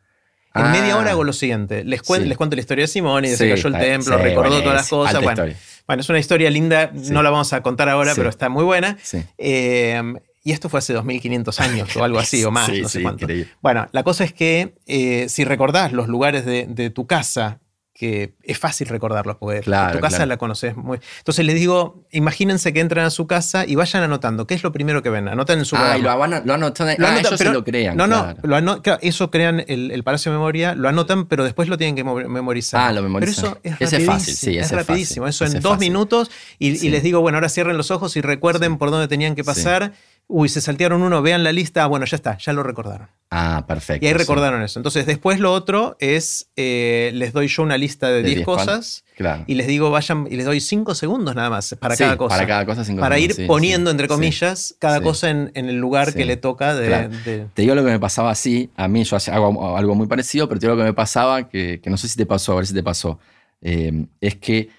En media hora ah. hago lo siguiente. Les, les cuento la historia de Simónides, se cayó el templo, recordó todas las cosas. Bueno, bueno, es una historia linda, no la vamos a contar ahora, pero está muy buena. Eh, y esto fue hace 2500 años o algo así o más, no sé cuánto. Bueno, la cosa es que eh, si recordás los lugares de, tu casa, que es fácil recordarlos, porque tu casa la conoces muy. Entonces les digo, imagínense que entran a su casa y vayan anotando. ¿Qué es lo primero que ven? Anotan en su Ah, lo, anotan. Lo anotan, ah, ellos se lo crean. No, no, lo eso crean el, Palacio de Memoria, lo anotan, pero después lo tienen que memorizar. Ah, lo memorizan. Pero eso es, fácil, sí, es rapidísimo. Eso en dos minutos y, les digo, bueno, ahora cierren los ojos y recuerden por dónde tenían que pasar uy, se saltearon uno, vean la lista, ah, bueno, ya está, ya lo recordaron. Ah, perfecto. Y ahí recordaron eso. Entonces, después lo otro es, eh, les doy yo una lista de 10 cosas y les digo, vayan, y les doy 5 segundos nada más para cada cosa. Para cada cosa, Para ir poniendo, entre comillas, cada cosa en, el lugar que le toca de, Te digo lo que me pasaba así, a mí yo hago algo muy parecido, pero te digo lo que me pasaba, que, no sé si te pasó, a ver si te pasó, eh, es que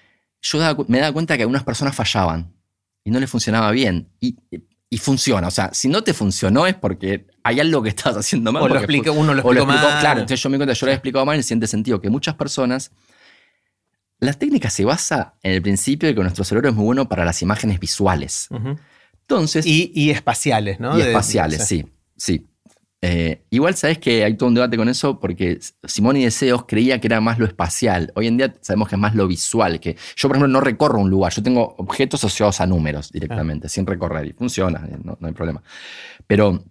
yo me daba cuenta que algunas personas fallaban y no les funcionaba bien. Y y funciona. O sea, si no te funcionó es porque hay algo que estás haciendo mal. O lo explica, uno lo explicó mal. Claro, entonces yo me cuenta, yo lo he explicado mal en el siguiente sentido, que muchas personas. La técnica se basa en el principio de que nuestro cerebro es muy bueno para las imágenes visuales. Entonces. Y, espaciales, ¿no? Y espaciales, sí. Sí. Eh, igual sabes que hay todo un debate con eso porque Simón y Deseos creía que era más lo espacial. Hoy en día sabemos que es más lo visual. Que yo, por ejemplo, no recorro un lugar. Yo tengo objetos asociados a números directamente, sin recorrer. Y funciona, eh, no, hay problema. Pero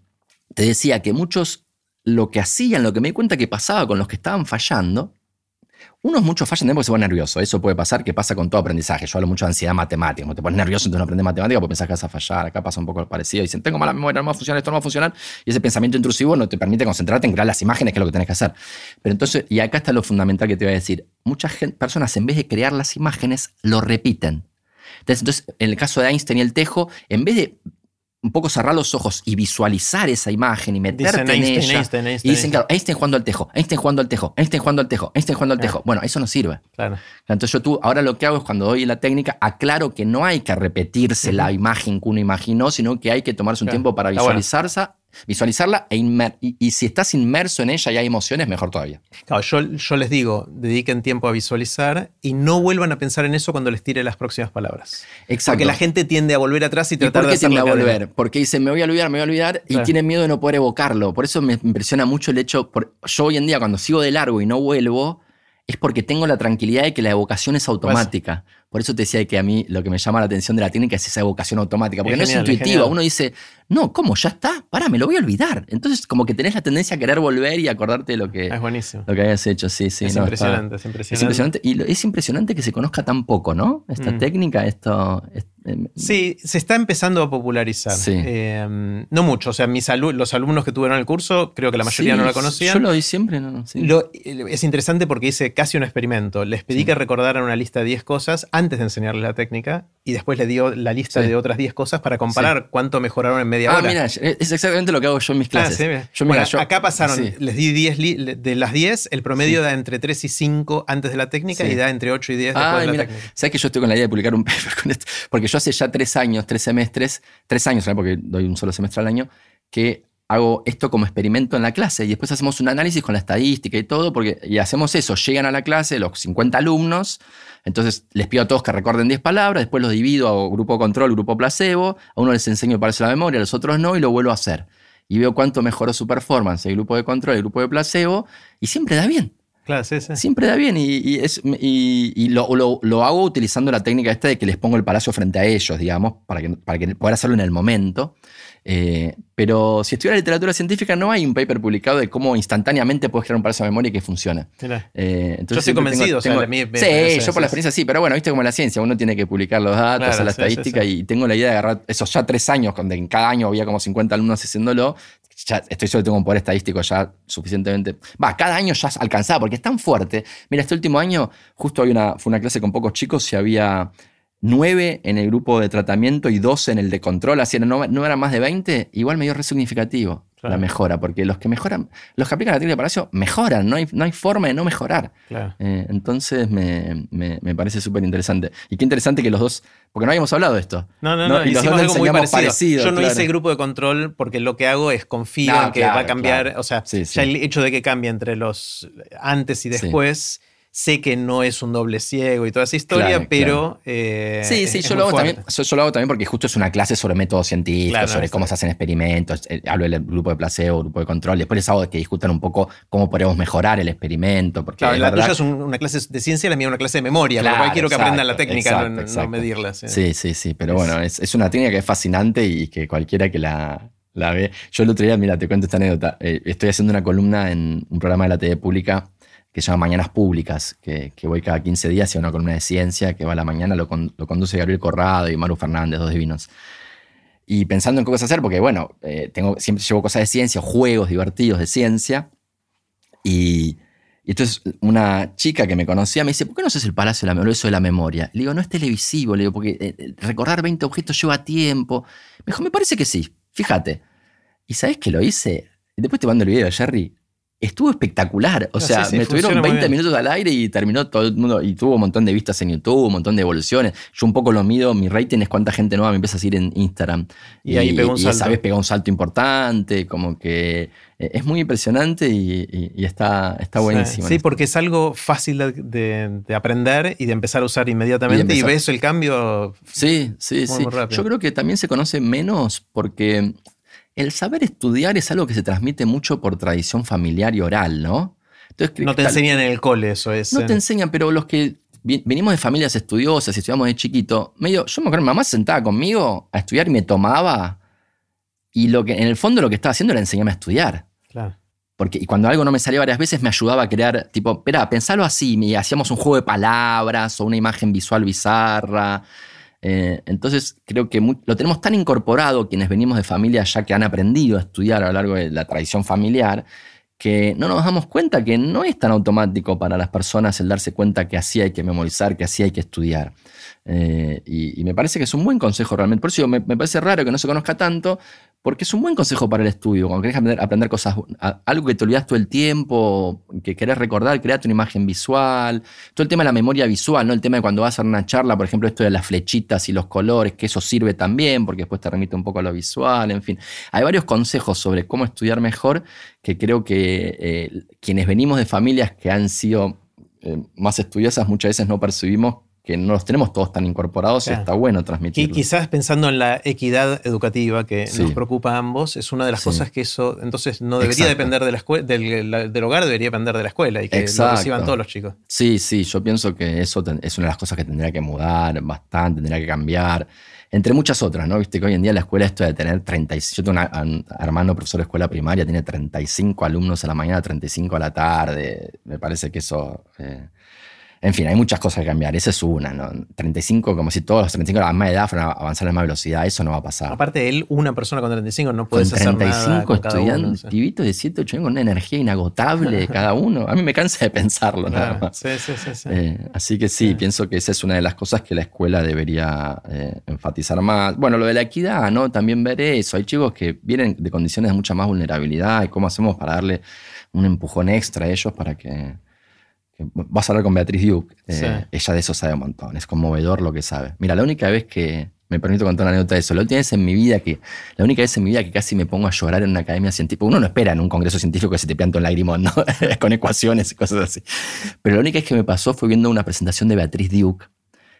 te decía que muchos lo que hacían, lo que me di cuenta que pasaba con los que estaban fallando, unos muchos fallan porque se ponen nerviosos. Eso puede pasar, que pasa con todo aprendizaje. Yo hablo mucho de ansiedad matemática. Cuando te pones nervioso, entonces no aprendes matemática porque pensás que vas a fallar. Acá pasa un poco parecido. Dicen, tengo mala memoria, no va a funcionar, esto no va a funcionar. Y ese pensamiento intrusivo no te permite concentrarte en crear las imágenes, que es lo que tenés que hacer. Pero entonces, y acá está lo fundamental que te voy a decir. Muchas personas, en vez de crear las imágenes, lo repiten. Entonces, en el caso de Einstein y el tejo, en vez de un poco cerrar los ojos y visualizar esa imagen y meterte en ella. y dicen, claro, Einstein jugando al tejo, Einstein jugando al tejo, Einstein jugando al tejo, Einstein jugando al tejo. Bueno, eso no sirve. Claro. Entonces yo tú, ahora lo que hago es cuando doy la técnica, aclaro que no hay que repetirse la imagen que uno imaginó, sino que hay que tomarse un tiempo para visualizarla visualizarla e y, si estás inmerso en ella y hay emociones, mejor todavía. Claro, yo, yo, les digo, dediquen tiempo a visualizar y no vuelvan a pensar en eso cuando les tire las próximas palabras. Exacto. Porque la gente tiende a volver atrás y tratar ¿Y por qué tiende a volver? Porque dice, me voy a olvidar, me voy a olvidar y tienen miedo de no poder evocarlo. Por eso me impresiona mucho el hecho, yo hoy en día cuando sigo de largo y no vuelvo, es porque tengo la tranquilidad de que la evocación es automática. Por eso te decía que a mí lo que me llama la atención de la técnica es esa evocación automática, porque no es intuitiva. Uno dice, no, ¿cómo? ¿Ya está? Para, me lo voy a olvidar. Entonces, como que tenés la tendencia a querer volver y acordarte de lo que, es buenísimo. Lo que habías hecho. Sí, sí. Es, impresionante, es impresionante, es impresionante. Y es impresionante que se conozca tan poco, ¿no? Esta mm. técnica, esto. Em, sí, se está empezando a popularizar. Em, no mucho. O sea, mis los alumnos que tuvieron el curso, creo que la mayoría no la conocían. Yo lo di siempre, ¿no? es interesante porque hice casi un experimento. Les pedí que recordaran una lista de 10 cosas antes de enseñarles la técnica y después le dio la lista de otras 10 cosas para comparar cuánto mejoraron en media ah, hora. mira, es exactamente lo que hago yo en mis ah, clases. yo, acá pasaron, les di 10 de las 10, el promedio da entre 3 y 5 antes de la técnica y da entre 8 y 10 después de la técnica. ¿Sabes que yo estoy con la idea de publicar un paper con esto? Porque yo hace ya 3 años, 3 semestres, 3 años, porque doy un solo semestre al año, que hago esto como experimento en la clase y después hacemos un análisis con la estadística y todo, porque y hacemos eso, llegan a la clase los 50 alumnos, entonces les pido a todos que recuerden 10 palabras, después los divido a grupo control, grupo placebo, a uno les enseño para hacer la memoria, a los otros no, y lo vuelvo a hacer. Y veo cuánto mejoró su performance el grupo de control, el grupo de placebo, y siempre da bien. Claro, sí, sí. Siempre da bien y, es, y, lo, lo, hago utilizando la técnica esta de que les pongo el palacio frente a ellos, digamos, para, que, para que poder hacerlo en el momento. Eh, pero si estudias literatura científica, no hay un paper publicado de cómo instantáneamente puedes crear un palacio de memoria que funcione. Eh, yo estoy convencido. sí, yo por la experiencia sí, pero bueno, viste como la ciencia, uno tiene que publicar los datos, la estadística y tengo la idea de agarrar esos ya tres años, donde en cada año había como 50 alumnos haciéndolo, ya estoy solo tengo un poder estadístico ya suficientemente. Va, cada año ya alcanzaba, porque es tan fuerte. Mira, este último año, justo había una, fue una clase con pocos chicos y había nueve en el grupo de tratamiento y 12 en el de control, así no, no eran más de 20, igual me dio re significativo la mejora, porque los que mejoran, los que aplican la técnica de Palacio mejoran, no hay, no hay forma de no mejorar. Eh, entonces me, me, parece súper interesante. Y qué interesante que los dos, porque no habíamos hablado de esto. No, no, no, y los dos algo muy parecido. Yo no hice grupo de control porque lo que hago es confío en que va a cambiar, o sea, ya el hecho de que cambie entre los antes y después Sé que no es un doble ciego y toda esa historia, pero. Eh, sí, sí, yo lo, hago también, yo, lo hago también porque justo es una clase sobre métodos científicos, sobre cómo se hacen experimentos. Eh, hablo del grupo de placebo, grupo de control. Después les hago que discutan un poco cómo podemos mejorar el experimento. Porque claro, la tuya es una clase de ciencia, la mía es una clase de memoria. Claro, quiero que aprendan la técnica, no, medirla. Sí, sí, sí. Pero bueno, es, una técnica que es fascinante y que cualquiera que la, la ve. Yo el otro día, mira, te cuento esta anécdota. Eh, estoy haciendo una columna en un programa de la TV pública que se llama Mañanas Públicas, que, voy cada 15 días y una columna de ciencia que va a la mañana, lo, conduce Gabriel Corrado y Maru Fernández, dos divinos. Y pensando en qué cosas hacer, porque bueno, eh, tengo, siempre llevo cosas de ciencia, juegos divertidos de ciencia. Y, entonces una chica que me conocía me dice, ¿por qué no haces el Palacio de la Memoria, de la memoria? Le digo, no es televisivo, le digo, porque eh, eh, recordar 20 objetos lleva tiempo. Me dijo, me parece que sí, fíjate. ¿Y sabes que lo hice? Y después te mando el video, Jerry estuvo espectacular. O sea, me tuvieron 20 minutos al aire y terminó todo el mundo. Y tuvo un montón de vistas en YouTube, un montón de evoluciones. Yo un poco lo mido, mi rating es cuánta gente nueva me empieza a seguir en Instagram. Y, ahí pegó un salto. esa vez pegó un salto importante, como que eh, es muy impresionante y, está, está buenísimo. Sí, porque es algo fácil de, aprender y de empezar a usar inmediatamente y, ves el cambio. Sí, sí, sí. Yo creo que también se conoce menos porque el saber estudiar es algo que se transmite mucho por tradición familiar y oral, ¿no? no te enseñan en el cole eso es. No te enseñan, pero los que venimos de familias estudiosas y estudiamos de chiquito, medio, yo me acuerdo, mi mamá se sentaba conmigo a estudiar y me tomaba y lo que en el fondo lo que estaba haciendo era enseñarme a estudiar. Claro. Porque y cuando algo no me salía varias veces me ayudaba a crear, tipo, espera, pensalo así, y hacíamos un juego de palabras o una imagen visual bizarra. Eh, entonces creo que lo tenemos tan incorporado quienes venimos de familias ya que han aprendido a estudiar a lo largo de la tradición familiar, que no nos damos cuenta que no es tan automático para las personas el darse cuenta que así hay que memorizar, que así hay que estudiar. Eh, y, me parece que es un buen consejo realmente. Por eso me, me, parece raro que no se conozca tanto, porque es un buen consejo para el estudio. Cuando querés aprender, cosas, algo que te olvidas todo el tiempo, que querés recordar, create una imagen visual. Todo el tema de la memoria visual, ¿no? El tema de cuando vas a hacer una charla, por ejemplo, esto de las flechitas y los colores, que eso sirve también, porque después te remite un poco a lo visual, en fin. Hay varios consejos sobre cómo estudiar mejor que creo que eh, quienes venimos de familias que han sido eh, más estudiosas muchas veces no percibimos que no los tenemos todos tan incorporados y está bueno transmitir. Y quizás pensando en la equidad educativa que nos preocupa a ambos, es una de las cosas que eso entonces no debería depender de la escuela, del, hogar, debería depender de la escuela y que lo reciban todos los chicos. Sí, sí, yo pienso que eso es una de las cosas que tendría que mudar bastante, tendría que cambiar. Entre muchas otras, ¿no? Viste que hoy en día la escuela esto de tener 35, yo tengo un hermano profesor de escuela primaria, tiene 35 alumnos a la mañana, 35 a la tarde. Me parece que eso eh, en fin, hay muchas cosas que cambiar. Esa es una, ¿no? 35, como si todos los 35 a la misma edad fueran a avanzar a la misma velocidad, eso no va a pasar. Aparte de él, una persona con 35 no puede hacer nada. 35 estudiantes, de 7, 8 años con una energía inagotable cada uno. A mí me cansa de pensarlo nada más. Sí, sí, sí. Eh, así que sí, pienso que esa es una de las cosas que la escuela debería eh, enfatizar más. Bueno, lo de la equidad, ¿no? También ver eso. Hay chicos que vienen de condiciones de mucha más vulnerabilidad y cómo hacemos para darle un empujón extra a ellos para que Vas a hablar con Beatriz Duke. Eh, ella de eso sabe un montón. Es conmovedor lo que sabe. Mira, la única vez que. Me permito contar una anécdota de eso. La última vez en mi vida que. La única vez en mi vida que casi me pongo a llorar en una academia científica. Uno no espera en un congreso científico que se te piante un lagrimón, ¿no? con ecuaciones y cosas así. Pero la única vez que me pasó fue viendo una presentación de Beatriz Duke,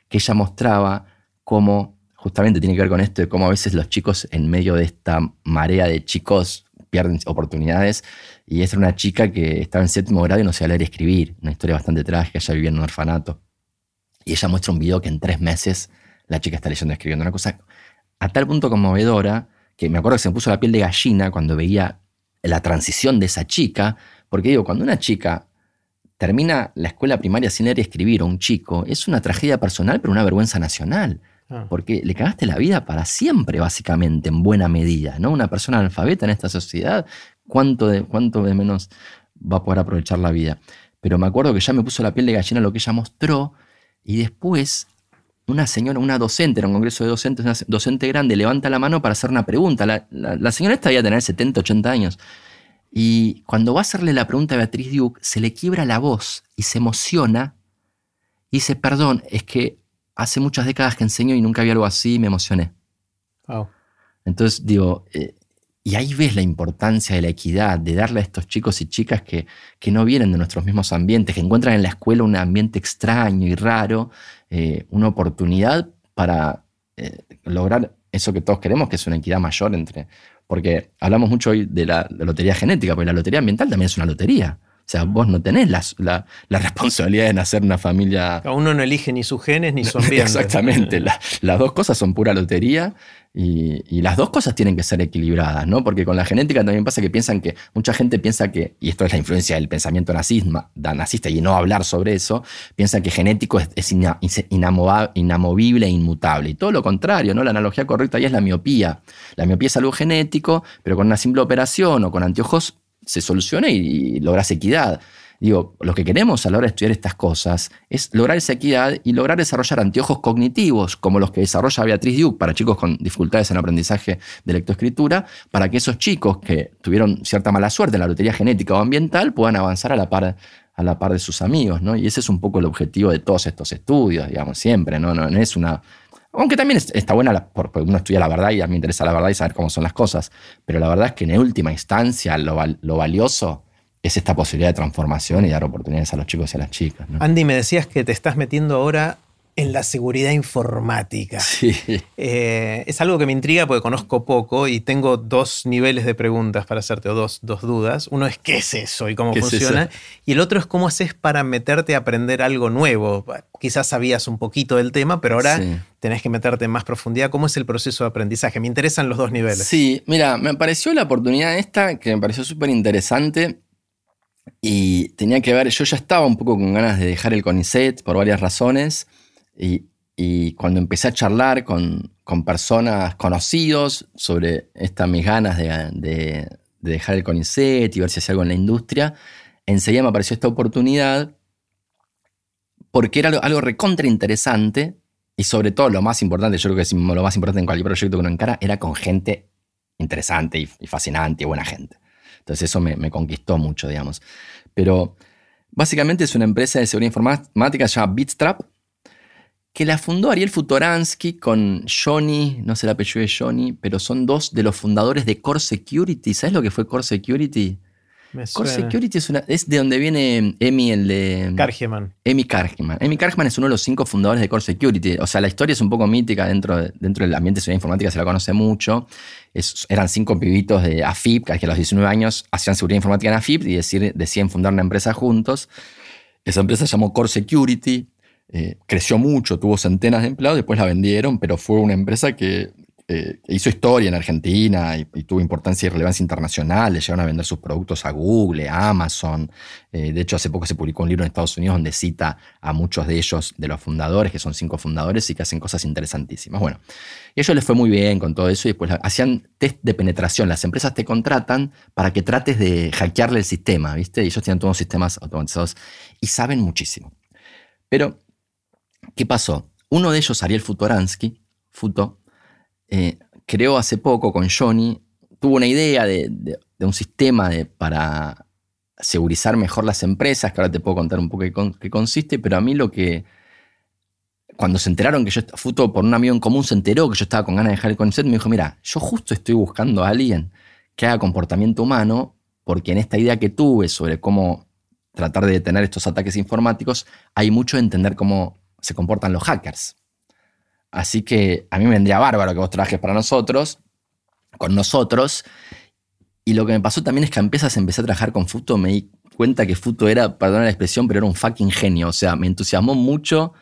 que ella mostraba cómo. Justamente tiene que ver con esto de cómo a veces los chicos, en medio de esta marea de chicos, pierden oportunidades y era una chica que estaba en séptimo grado y no sabía leer y escribir. Una historia bastante trágica. Ella vivía en un orfanato. Y ella muestra un video que en tres meses la chica está leyendo y escribiendo. Una cosa a tal punto conmovedora que me acuerdo que se me puso la piel de gallina cuando veía la transición de esa chica, porque digo, cuando una chica termina la escuela primaria sin leer y escribir, o un chico, es una tragedia personal, pero una vergüenza nacional. Ah. Porque le cagaste la vida para siempre, básicamente, en buena medida. ¿no? Una persona analfabeta en esta sociedad, ¿cuánto de, cuánto de menos va a poder aprovechar la vida? Pero me acuerdo que ya me puso la piel de gallina lo que ella mostró, y después una señora, una docente, era un congreso de docentes, una docente grande, levanta la mano para hacer una pregunta. La, la señora esta debía tener 70, 80 años. Y cuando va a hacerle la pregunta a Beatriz Duke, se le quiebra la voz y se emociona. Y dice, perdón, es que hace muchas décadas que enseño y nunca había algo así y me emocioné. Entonces digo, eh, y ahí ves la importancia de la equidad, de darle a estos chicos y chicas que, que, no vienen de nuestros mismos ambientes, que encuentran en la escuela un ambiente extraño y raro, eh, una oportunidad para eh, lograr eso que todos queremos, que es una equidad mayor entre porque hablamos mucho hoy de la, lotería genética, porque la lotería ambiental también es una lotería. O sea, vos no tenés la, responsabilidad de nacer una familia. Uno no elige ni sus genes ni su ambiente. Exactamente. las dos cosas son pura lotería y, las dos cosas tienen que ser equilibradas, ¿no? Porque con la genética también pasa que piensan que. Mucha gente piensa que, y esto es la influencia del pensamiento nazismo, nazista y no hablar sobre eso, piensa que genético es, inamovible e inmutable. Y todo lo contrario, ¿no? La analogía correcta ahí es la miopía. La miopía es algo genético, pero con una simple operación o con anteojos se soluciona y, logras equidad. Digo, lo que queremos a la hora de estudiar estas cosas es lograr esa equidad y lograr desarrollar anteojos cognitivos, como los que desarrolla Beatriz Duke para chicos con dificultades en aprendizaje de lectoescritura, para que esos chicos que tuvieron cierta mala suerte en la lotería genética o ambiental puedan avanzar a la par, a la par de sus amigos. ¿no? Y ese es un poco el objetivo de todos estos estudios, digamos, siempre. No, no, es una. Aunque también está buena porque uno estudia la verdad y a mí me interesa la verdad y saber cómo son las cosas. Pero la verdad es que en última instancia lo, lo valioso es esta posibilidad de transformación y dar oportunidades a los chicos y a las chicas. Andy, me decías que te estás metiendo ahora en la seguridad informática. Sí. Eh, es algo que me intriga porque conozco poco y tengo dos niveles de preguntas para hacerte, o dos, dudas. Uno es qué es eso y cómo funciona. y el otro es cómo haces para meterte a aprender algo nuevo. Quizás sabías un poquito del tema, pero ahora tenés que meterte en más profundidad. ¿Cómo es el proceso de aprendizaje? Me interesan los dos niveles. Sí, mira, me apareció la oportunidad esta que me pareció súper interesante y tenía que ver, yo ya estaba un poco con ganas de dejar el CONICET por varias razones. Y, cuando empecé a charlar con, personas conocidos sobre estas mis ganas de, dejar el CONICET y ver si hacía algo en la industria, enseguida me apareció esta oportunidad porque era algo, recontra interesante y sobre todo lo más importante, yo creo que lo más importante en cualquier proyecto que uno encara era con gente interesante y, fascinante y buena gente. Entonces eso me, conquistó mucho, digamos. Pero básicamente es una empresa de seguridad informática llamada Bitstrap, que la fundó Ariel Futoransky con Johnny, no sé el apellido de Johnny, pero son dos de los fundadores de Core Security. ¿Sabes lo que fue Core Security? Core Security es, una, es de donde viene Emi, el de. Kargeman. Emi Kargeman. Emi Kargeman es uno de los cinco fundadores de Core Security. O sea, la historia es un poco mítica dentro, dentro del ambiente de seguridad informática, se la conoce mucho. eran cinco pibitos de AFIP, que a los 19 años hacían seguridad informática en AFIP y decir, decían fundar una empresa juntos. Esa empresa se llamó Core Security. Eh, creció mucho, tuvo centenas de empleados, después la vendieron, pero fue una empresa que eh, hizo historia en Argentina y, tuvo importancia y relevancia internacional, le llegaron a vender sus productos a Google, a Amazon. Eh, de hecho, hace poco se publicó un libro en Estados Unidos donde cita a muchos de ellos, de los fundadores, que son cinco fundadores y que hacen cosas interesantísimas. Bueno, y ellos les fue muy bien con todo eso y después hacían test de penetración. Las empresas te contratan para que trates de hackearle el sistema, ¿viste? Y ellos tienen todos los sistemas automatizados y saben muchísimo. Pero, ¿qué pasó? Uno de ellos, Ariel Futoransky, Futo, eh, creó hace poco con Johnny, tuvo una idea de, un sistema para segurizar mejor las empresas, que ahora te puedo contar un poco qué, consiste, pero a mí lo que, cuando se enteraron que yo, Futo por un amigo en común se enteró que yo estaba con ganas de dejar el concepto, me dijo, mira, yo justo estoy buscando a alguien que haga comportamiento humano, porque en esta idea que tuve sobre cómo tratar de detener estos ataques informáticos, hay mucho de entender cómo se comportan los hackers. Así que a mí me vendría bárbaro que vos trabajes para nosotros, con nosotros. Y lo que me pasó también es que empiezas a empezar a trabajar con Futo, me di cuenta que Futo era, perdón la expresión, pero era un fucking genio. O sea, me entusiasmó mucho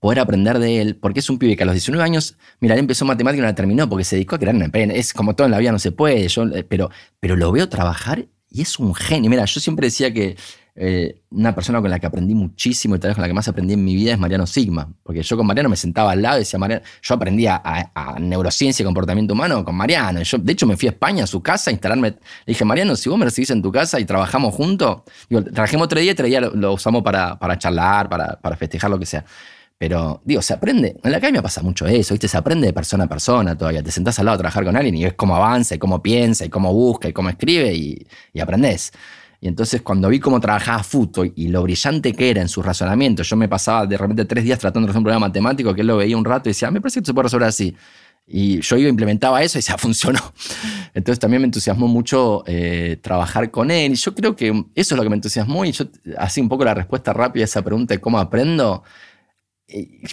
poder aprender de él, porque es un pibe que a los 19 años, mira, él empezó matemática y no la terminó porque se dedicó a crear una empresa. Es como todo en la vida, no se puede, yo, eh, pero, pero lo veo trabajar y es un genio. Mira, yo siempre decía que eh, una persona con la que aprendí muchísimo y tal vez con la que más aprendí en mi vida es Mariano Sigma. Porque yo con Mariano me sentaba al lado y decía, Mariano, yo aprendía a, neurociencia y comportamiento humano con Mariano. Yo, de hecho, me fui a España, a su casa, a instalarme. Le dije, Mariano, si vos me recibís en tu casa y trabajamos juntos, digo, trabajemos otro día y otro día lo, usamos para, para charlar, para, para festejar, lo que sea. Pero, digo, se aprende. En la academia pasa mucho eso, ¿viste? Se aprende de persona a persona todavía. Te sentás al lado a trabajar con alguien y ves cómo avanza, y cómo piensa, y cómo busca, y cómo escribe, y, y. Y entonces, cuando vi cómo trabajaba Futo y lo brillante que era en su razonamiento, yo me pasaba de repente tres días tratando de resolver un problema matemático que él lo veía un rato y decía, ah, me parece que se puede resolver así. Y yo iba, implementaba eso y se funcionó. Entonces también me entusiasmó mucho eh, trabajar con él. Y yo creo que eso es lo que me entusiasmó. Y yo, así un poco la respuesta rápida a esa pregunta de cómo aprendo,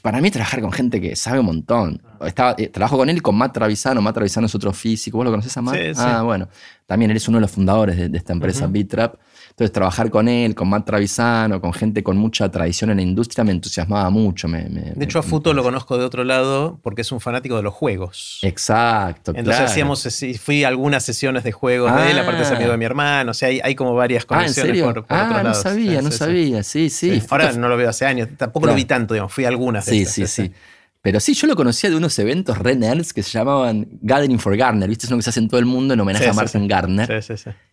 para mí trabajar con gente que sabe un montón. Estaba, eh, trabajo con él y con Matt Travisano. Matt Travisano es otro físico. ¿Vos lo conoces a Matt? Ah, bueno. También él es uno de los fundadores de, esta empresa, Bitrap. Entonces, trabajar con él, con Matt Travisano, con gente con mucha tradición en la industria, me entusiasmaba mucho. de hecho, a Futo lo conozco de otro lado porque es un fanático de los juegos. Exacto. Entonces, hacíamos, fui a algunas sesiones de juegos de él, aparte es amigo de mi hermano. O sea, hay, como varias conexiones ah, por, ah, no sabía, no sabía. Sí, sí. Ahora no lo veo hace años. Tampoco lo vi tanto, digamos. Fui a algunas. sí, sí, sí. Pero sí, yo lo conocía de unos eventos re nerds que se llamaban Gathering for Garner. ¿Viste? Es uno que se hace en todo el mundo en homenaje a Martin Garner.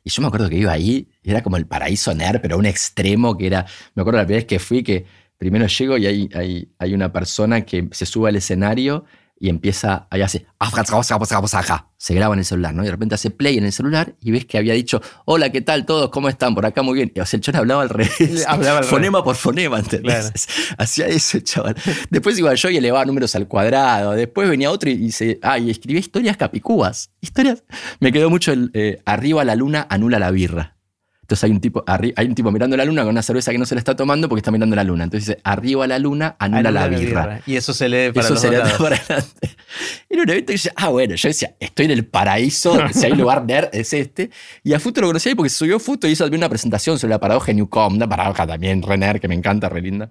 Y yo me acuerdo que iba ahí, era como el paraíso nerd, pero un extremo que era. Me acuerdo la primera vez que fui que primero llego y hay, hay, hay una persona que se sube al escenario y empieza, ahí hace, se graba en el celular, ¿no? Y de repente hace play en el celular y ves que había dicho, hola, ¿qué tal todos? ¿Cómo están? Por acá muy bien. O sea, el chaval hablaba al revés. Hablaba fonema por fonema, ¿entendés? Hacía eso, chaval. Después iba yo y elevaba números al cuadrado. Después venía otro y dice, ah, y escribía historias capicúas. Historias. Me quedó mucho el eh, arriba la luna, anula la birra. Entonces hay un, tipo, hay un tipo mirando la luna con una cerveza que no se le está tomando porque está mirando la luna. Entonces dice, arriba la luna, anula, la, birra. Y eso se lee para, eso se lee para adelante. Y en un evento dice, ah, bueno, yo decía, estoy en el paraíso, si hay lugar nerd es este. Y a Futo lo conocí ahí porque subió Futo y hizo una presentación sobre la paradoja de Newcomb, una paradoja también re que me encanta, re linda.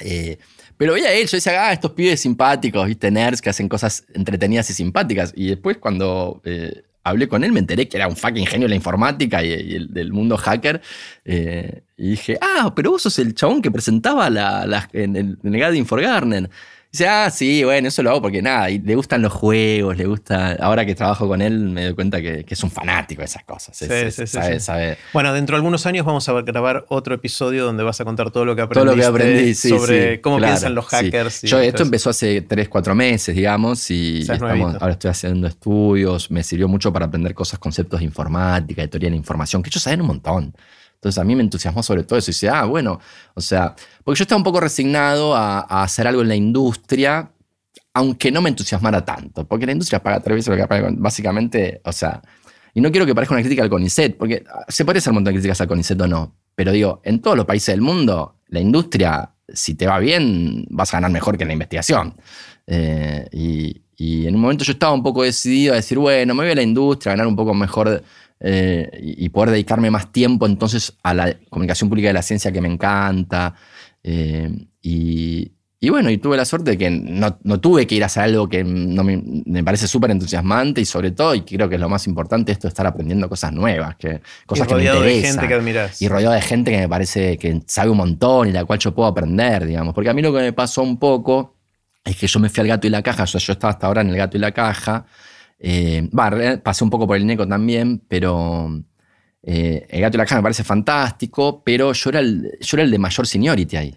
Eh, pero veía él, yo decía, ah, estos pibes simpáticos, viste, nerds que hacen cosas entretenidas y simpáticas. Y después cuando... Eh, hablé con él, me enteré que era un fucking genio de la informática y, el, del mundo hacker. Eh, y dije, ah, pero vos sos el chabón que presentaba la, en, el, en el. Dice, ah, sí, bueno, eso lo hago porque nada, y le gustan los juegos, le gusta. Ahora que trabajo con él, me doy cuenta que, es un fanático de esas cosas. Sí, sí, sí, Bueno, dentro de algunos años vamos a grabar otro episodio donde vas a contar todo lo que aprendiste todo lo que aprendí, sobre cómo piensan los hackers. Yo, esto empezó hace 3, 4 meses, digamos, y ahora estoy haciendo estudios. Me sirvió mucho para aprender cosas, conceptos de informática, de teoría de la información, que ellos saben un montón. Entonces a mí me entusiasmó sobre todo eso. Y dice, ah, bueno, o sea, porque yo estaba un poco resignado a, hacer algo en la industria, aunque no me entusiasmara tanto, porque la industria paga tres veces lo que paga, básicamente, o sea, y no quiero que parezca una crítica al CONICET, porque se puede hacer un montón de críticas al CONICET o no, pero digo, en todos los países del mundo, la industria, si te va bien, vas a ganar mejor que la investigación. Eh, y, y, en un momento yo estaba un poco decidido a decir, bueno, me voy a la industria, a ganar un poco mejor eh, y poder dedicarme más tiempo entonces a la comunicación pública de la ciencia que me encanta. Eh, y, bueno, y tuve la suerte de que no, tuve que ir a hacer algo que no me, parece súper entusiasmante y sobre todo, y creo que es lo más importante, esto de estar aprendiendo cosas nuevas, que, cosas que me interesan. de gente que admiras. Y rodeado de gente que me parece que sabe un montón y la cual yo puedo aprender, digamos. Porque a mí lo que me pasó un poco es que yo me fui al gato y la caja, o sea, yo estaba hasta ahora en el gato y la caja, eh, pasé un poco por el Neco también, pero eh, el gato y la caja me parece fantástico, pero yo era el, yo era el de mayor seniority ahí.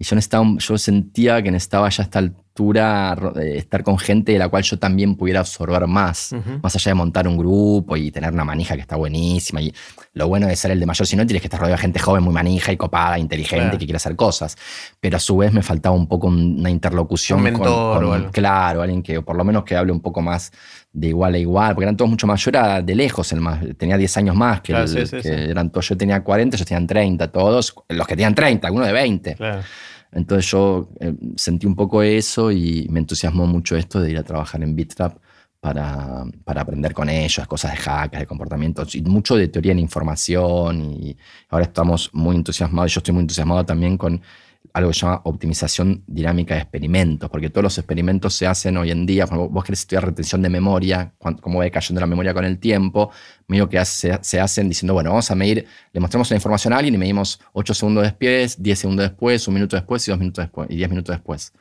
Y yo, necesitaba, yo sentía que necesitaba ya a esta altura estar con gente de la cual yo también pudiera absorber más, más allá de montar un grupo y tener una manija que está buenísima. Y lo bueno de ser el de mayor seniority es que estás rodeado de gente joven, muy manija y copada, inteligente, que quiere hacer cosas. Pero a su vez me faltaba un poco una interlocución con, claro, alguien que por lo menos que hable un poco más de igual a igual, porque eran todos mucho más. Yo era de lejos el más, tenía 10 años más que, eran todos. Yo tenía 40, ellos tenían 30, todos. Los que tenían 30, algunos de 20. Entonces yo eh, sentí un poco eso y me entusiasmó mucho esto de ir a trabajar en BitTrap para, para aprender con ellos, cosas de hackers, de comportamientos y mucho de teoría en información. Y ahora estamos muy entusiasmados, yo estoy muy entusiasmado también con algo que se llama optimización dinámica de experimentos, porque todos los experimentos se hacen hoy en día, cuando vos querés estudiar retención de memoria, cómo va cayendo la memoria con el tiempo, medio que se, hacen diciendo, bueno, vamos a medir, le mostramos la información a alguien y medimos 8 segundos después, 10 segundos después, un minuto después y 2 minutos después, y 10 minutos después.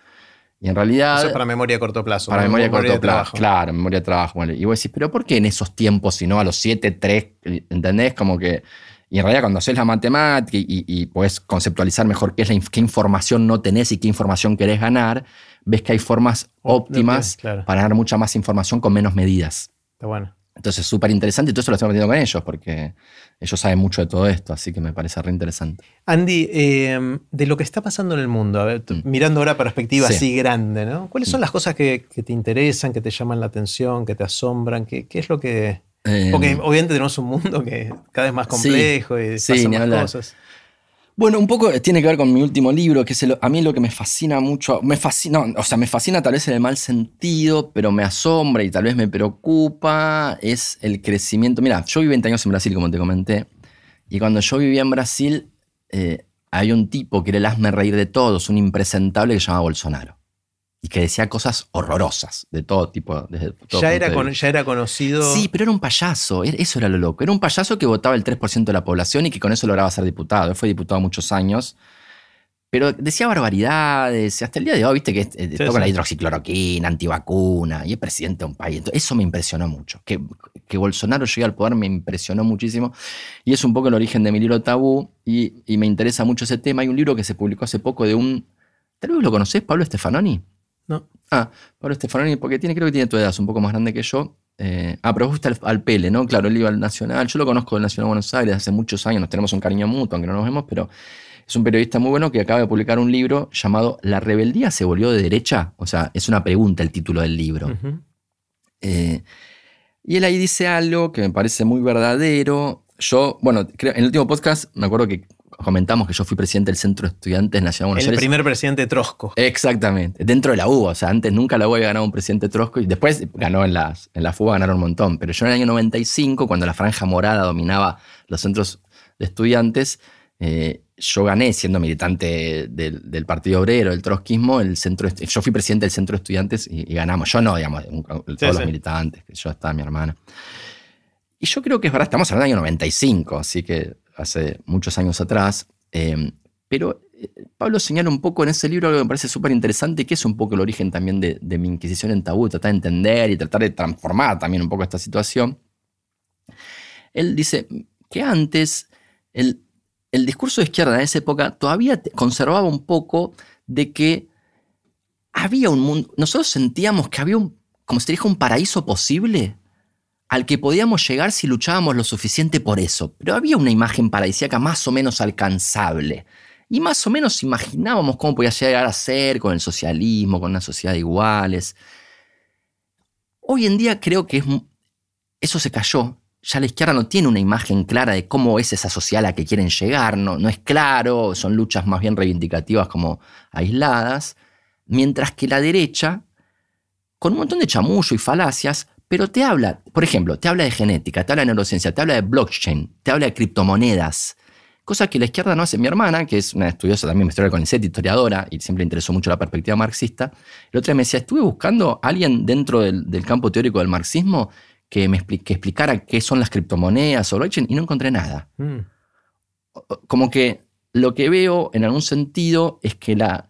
Y en realidad... Eso es para memoria a corto plazo. Para memoria a corto plazo, claro, memoria de trabajo. Y vos decís, pero ¿por qué en esos tiempos, si no a los 7, 3, ¿entendés? Como que y en realidad cuando haces la matemática y, y, puedes conceptualizar mejor qué, es la, qué información no tenés y qué información querés ganar, ves que hay formas óptimas para ganar mucha más información con menos medidas. Está bueno. Entonces es súper interesante y todo eso lo estoy metiendo con ellos porque ellos saben mucho de todo esto, así que me parece re interesante. Andy, em, de lo que está pasando en el mundo, mm. mirando ahora perspectiva así grande, ¿no? ¿Cuáles son mm. las cosas que, te interesan, que te llaman la atención, que te asombran? ¿Qué, qué es lo que, porque em, obviamente tenemos un mundo que cada vez más complejo y pasan más cosas. Bueno, un poco tiene que ver con mi último libro, que es a mí lo que me fascina mucho, me fascina, o sea, me fascina tal vez en el mal sentido, pero me asombra y tal vez me preocupa, es el crecimiento. Mira, yo viví 20 años en Brasil, como te comenté, y cuando yo vivía en Brasil, eh, hay un tipo que era el hazme reír de todos, un impresentable que se llamaba Bolsonaro y que decía cosas horrorosas de todo tipo. ya, era ya era conocido. Sí, pero era un payaso, eso era lo loco. Era un payaso que votaba el 3% de la población y que con eso lograba ser diputado. Él fue diputado muchos años. Pero decía barbaridades, hasta el día de hoy, viste que eh, toca la hidroxicloroquina, antivacuna, y es presidente de un país. eso me impresionó mucho. Que, que, Bolsonaro llegue al poder me impresionó muchísimo. Y es un poco el origen de mi libro Tabú, y, y me interesa mucho ese tema. Hay un libro que se publicó hace poco de un. Tal vez lo conocés, Pablo Stefanoni. No. Ah, Pablo Stefanoni, porque tiene, creo que tiene tu edad, es un poco más grande que yo. Eh, ah, pero vos al, Pele, ¿no? Claro, él iba al Nacional. Yo lo conozco del Nacional de Buenos Aires hace muchos años, nos tenemos un cariño mutuo, aunque no nos vemos, pero es un periodista muy bueno que acaba de publicar un libro llamado La rebeldía se volvió de derecha. O sea, es una pregunta el título del libro. Eh, y él ahí dice algo que me parece muy verdadero. Yo, bueno, creo, en el último podcast me acuerdo que comentamos que yo fui presidente del Centro de Estudiantes Nacional de Buenos El primer presidente Trosco. Exactamente, dentro de la U, o sea, antes nunca la U había ganado un presidente Trosco y después ganó en, las, en la FUA, ganaron un montón, pero yo en el año 95, cuando la franja morada dominaba los centros de estudiantes, eh, yo gané siendo militante del, Partido Obrero, del trotskismo, el centro, yo fui presidente del Centro de Estudiantes y, ganamos, yo no, digamos, todos los militantes, que yo estaba mi hermana. Y yo creo que es verdad, estamos hablando del año 95, así que hace muchos años atrás. Eh, pero eh, Pablo señala un poco en ese libro algo que me parece súper interesante, que es un poco el origen también de, mi Inquisición en Tabú, tratar de entender y tratar de transformar también un poco esta situación. Él dice que antes el, discurso de izquierda en esa época todavía conservaba un poco de que había un mundo, nosotros sentíamos que había un, como se dijo, un paraíso posible al que podíamos llegar si luchábamos lo suficiente por eso, pero había una imagen paradisíaca más o menos alcanzable. Y más o menos imaginábamos cómo podía llegar a ser con el socialismo, con una sociedad de iguales. Hoy en día creo que eso se cayó. Ya la izquierda no tiene una imagen clara de cómo es esa sociedad a la que quieren llegar, no, no es claro, son luchas más bien reivindicativas como aisladas, mientras que la derecha, con un montón de chamullo y falacias, pero te habla, por ejemplo, te habla de genética, te habla de neurociencia, te habla de blockchain, te habla de criptomonedas, cosas que la izquierda no hace. Mi hermana, que es una estudiosa también, me historia con CONICET, historiadora, y siempre le interesó mucho la perspectiva marxista, el otro día me decía, estuve buscando a alguien dentro del, campo teórico del marxismo que me explicara qué son las criptomonedas o blockchain, y no encontré nada. Mm. Como que lo que veo en algún sentido es que la,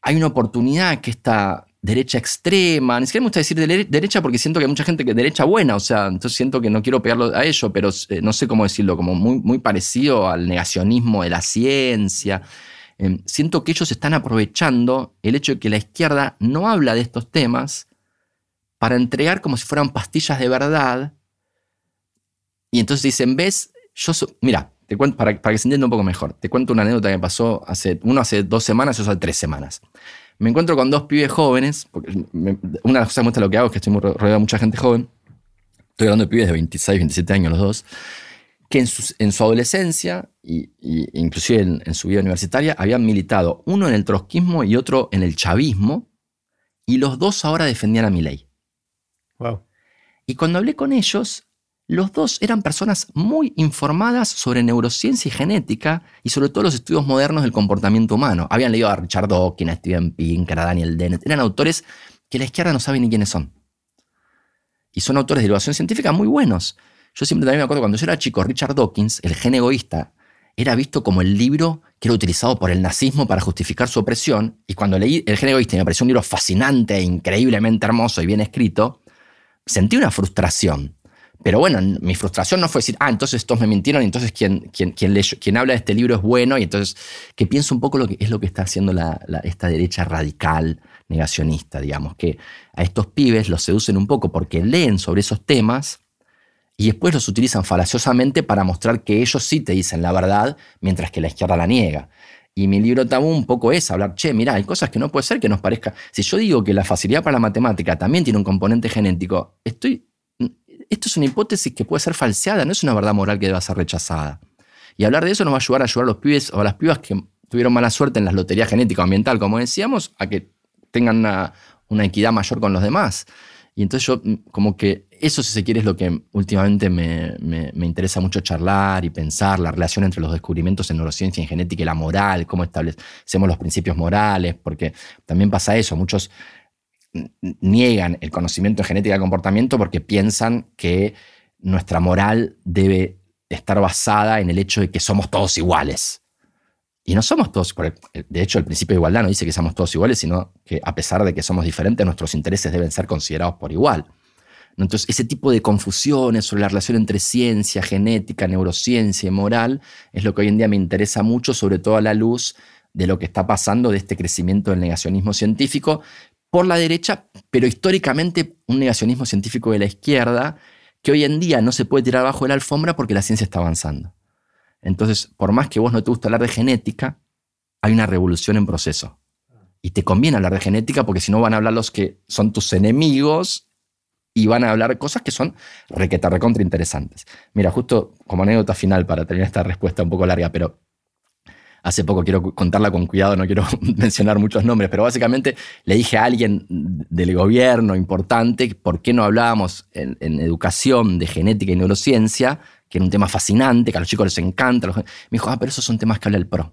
hay una oportunidad que está derecha extrema, ni siquiera me gusta decir derecha porque siento que hay mucha gente que derecha buena, o sea, entonces siento que no quiero pegarlo a ello, pero eh, no sé cómo decirlo, como muy, muy parecido al negacionismo de la ciencia. Em, siento que ellos están aprovechando el hecho de que la izquierda no habla de estos temas para entregar como si fueran pastillas de verdad. Y entonces dicen, ves, yo mira, te cuento, para, para, que se entienda un poco mejor, te cuento una anécdota que pasó hace, uno hace dos semanas y otro hace tres semanas me encuentro con dos pibes jóvenes, porque una de las cosas muestra lo que hago es que estoy rodeado de mucha gente joven. Estoy hablando de pibes de 26, 27 años los dos, que en su, en su adolescencia, e inclusive en, su vida universitaria, habían militado uno en el trotskismo y otro en el chavismo, y los dos ahora defendían a mi ley. Wow. Y cuando hablé con ellos, los dos eran personas muy informadas sobre neurociencia y genética y sobre todo los estudios modernos del comportamiento humano. Habían leído a Richard Dawkins, a Steven Pinker, a Daniel Dennett. Eran autores que la izquierda no sabe ni quiénes son. Y son autores de divulgación científica muy buenos. Yo siempre también me acuerdo cuando yo era chico, Richard Dawkins, el gen egoísta, era visto como el libro que era utilizado por el nazismo para justificar su opresión. Y cuando leí El gen egoísta y me pareció un libro fascinante, increíblemente hermoso y bien escrito, sentí una frustración. Pero bueno, mi frustración no fue decir, ah, entonces todos me mintieron, entonces quien, quien, quien, habla de este libro es bueno, y entonces que pienso un poco lo que es lo que está haciendo esta derecha radical, negacionista, digamos, que a estos pibes los seducen un poco porque leen sobre esos temas y después los utilizan falaciosamente para mostrar que ellos sí te dicen la verdad, mientras que la izquierda la niega. Y mi libro tabú un poco es hablar, che, mira, hay cosas que no puede ser que nos parezca. Si yo digo que la facilidad para la matemática también tiene un componente genético, estoy, esto es una hipótesis que puede ser falseada, no es una verdad moral que deba ser rechazada. Y hablar de eso nos va a ayudar a ayudar a los pibes o a las pibas que tuvieron mala suerte en las loterías genético ambiental, como decíamos, a que tengan una, equidad mayor con los demás. Y entonces yo, mm, como que eso, si se quiere, es lo que últimamente me, interesa mucho charlar y pensar, la relación entre los descubrimientos en neurociencia en genética y la moral, cómo establecemos los principios morales, porque también pasa eso, muchos niegan el conocimiento de genética y comportamiento porque piensan que nuestra moral debe estar basada en el hecho de que somos todos iguales. Y no somos todos, de hecho el principio de igualdad no dice que somos todos iguales, sino que a pesar de que somos diferentes, nuestros intereses deben ser considerados por igual. Entonces, ese tipo de confusiones sobre la relación entre ciencia, genética, neurociencia y moral es lo que hoy en día me interesa mucho, sobre todo a la luz de lo que está pasando de este crecimiento del negacionismo científico por la derecha, pero históricamente un negacionismo científico de la izquierda que hoy en día no se puede tirar abajo de la alfombra porque la ciencia está avanzando. Entonces, por más que vos no te guste hablar de genética, hay una revolución en proceso. Y te conviene hablar de genética porque si no van a hablar los que son tus enemigos y van a hablar cosas que son requeta recontra interesantes. Mira, justo como anécdota final para terminar esta respuesta un poco larga, pero hace poco quiero contarla con cuidado, no quiero mencionar muchos nombres, pero básicamente le dije a alguien del gobierno importante por qué no hablábamos en, en educación de genética y neurociencia que era un tema fascinante, que a los chicos les encanta. Me dijo, ah, pero esos son temas que habla el PRO.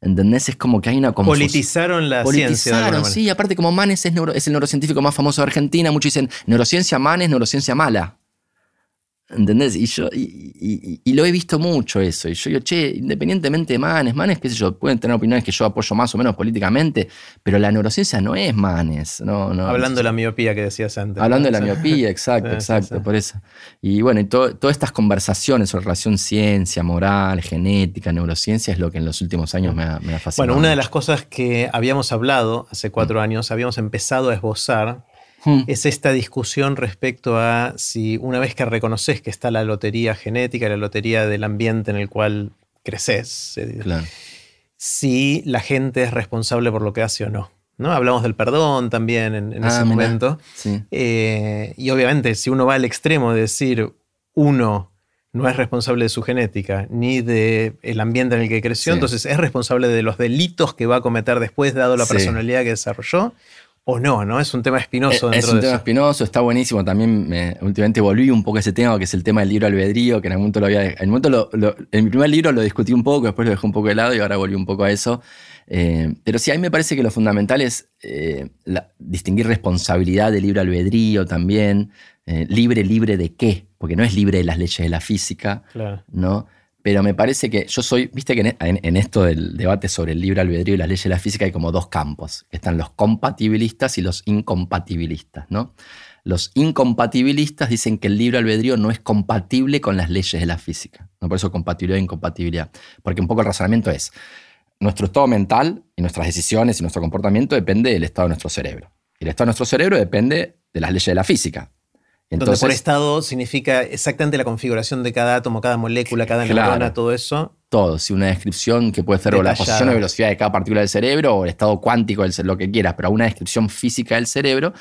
¿Entendés? Es como que hay una confusión. Politizaron la Politizaron, sí. Aparte, como Manes es, es, el neurocientífico más famoso de Argentina, muchos dicen neurociencia Manes, neurociencia mala. ¿Entendés? Y yo y, lo he visto mucho eso. Y yo digo, che, independientemente de Manes, Manes, qué sé yo, pueden tener opiniones que yo apoyo más o menos políticamente, pero la neurociencia no es Manes. No, no, Hablando de la miopía que decías antes. Hablando de la miopía, exacto, exacto, por eso. Y bueno, y todas estas conversaciones sobre relación ciencia, moral, genética, neurociencia es lo que en los últimos años me ha, me ha fascinado. Bueno, una de las cosas que habíamos hablado hace cuatro mm. años, habíamos empezado a esbozar Hmm. es esta discusión respecto a si una vez que reconoces que está la lotería genética, la lotería del ambiente en el cual creces, si la gente es responsable por lo que hace o no. ¿no? Hablamos del perdón también en, ese ah, momento. Eh, y obviamente, si uno va al extremo de decir uno no es responsable de su genética ni del el ambiente en el que creció, entonces es responsable de los delitos que va a cometer después, dado la personalidad que desarrolló, o no, ¿no? Es un tema espinoso dentro Es un tema espinoso, está buenísimo. También me, últimamente volví un poco a ese tema, que es el tema del libro albedrío, que en algún momento lo había. En, momento en mi primer libro lo discutí un poco, después lo dejé un poco de lado y ahora volví un poco a eso. Eh, pero sí, a mí me parece que lo fundamental es eh, distinguir responsabilidad del libro albedrío también. Eh, libre, libre de qué, porque no es libre de las leyes de la física, claro. ¿no? Pero me parece que yo soy, viste que en, esto del debate sobre el libre albedrío y las leyes de la física hay como dos campos, están los compatibilistas y los incompatibilistas, ¿no? Los incompatibilistas dicen que el libre albedrío no es compatible con las leyes de la física, ¿no? por eso compatibilidad e incompatibilidad, porque un poco el razonamiento es, nuestro estado mental y nuestras decisiones y nuestro comportamiento depende del estado de nuestro cerebro. Y el estado de nuestro cerebro depende de las leyes de la física. Entonces, por estado significa exactamente la configuración de cada átomo, cada molécula, cada neurona, todo eso. Todo, sí, una descripción que puede ser o la posición o velocidad de cada partícula del cerebro o el estado cuántico, del, lo que quieras, pero una descripción física del cerebro.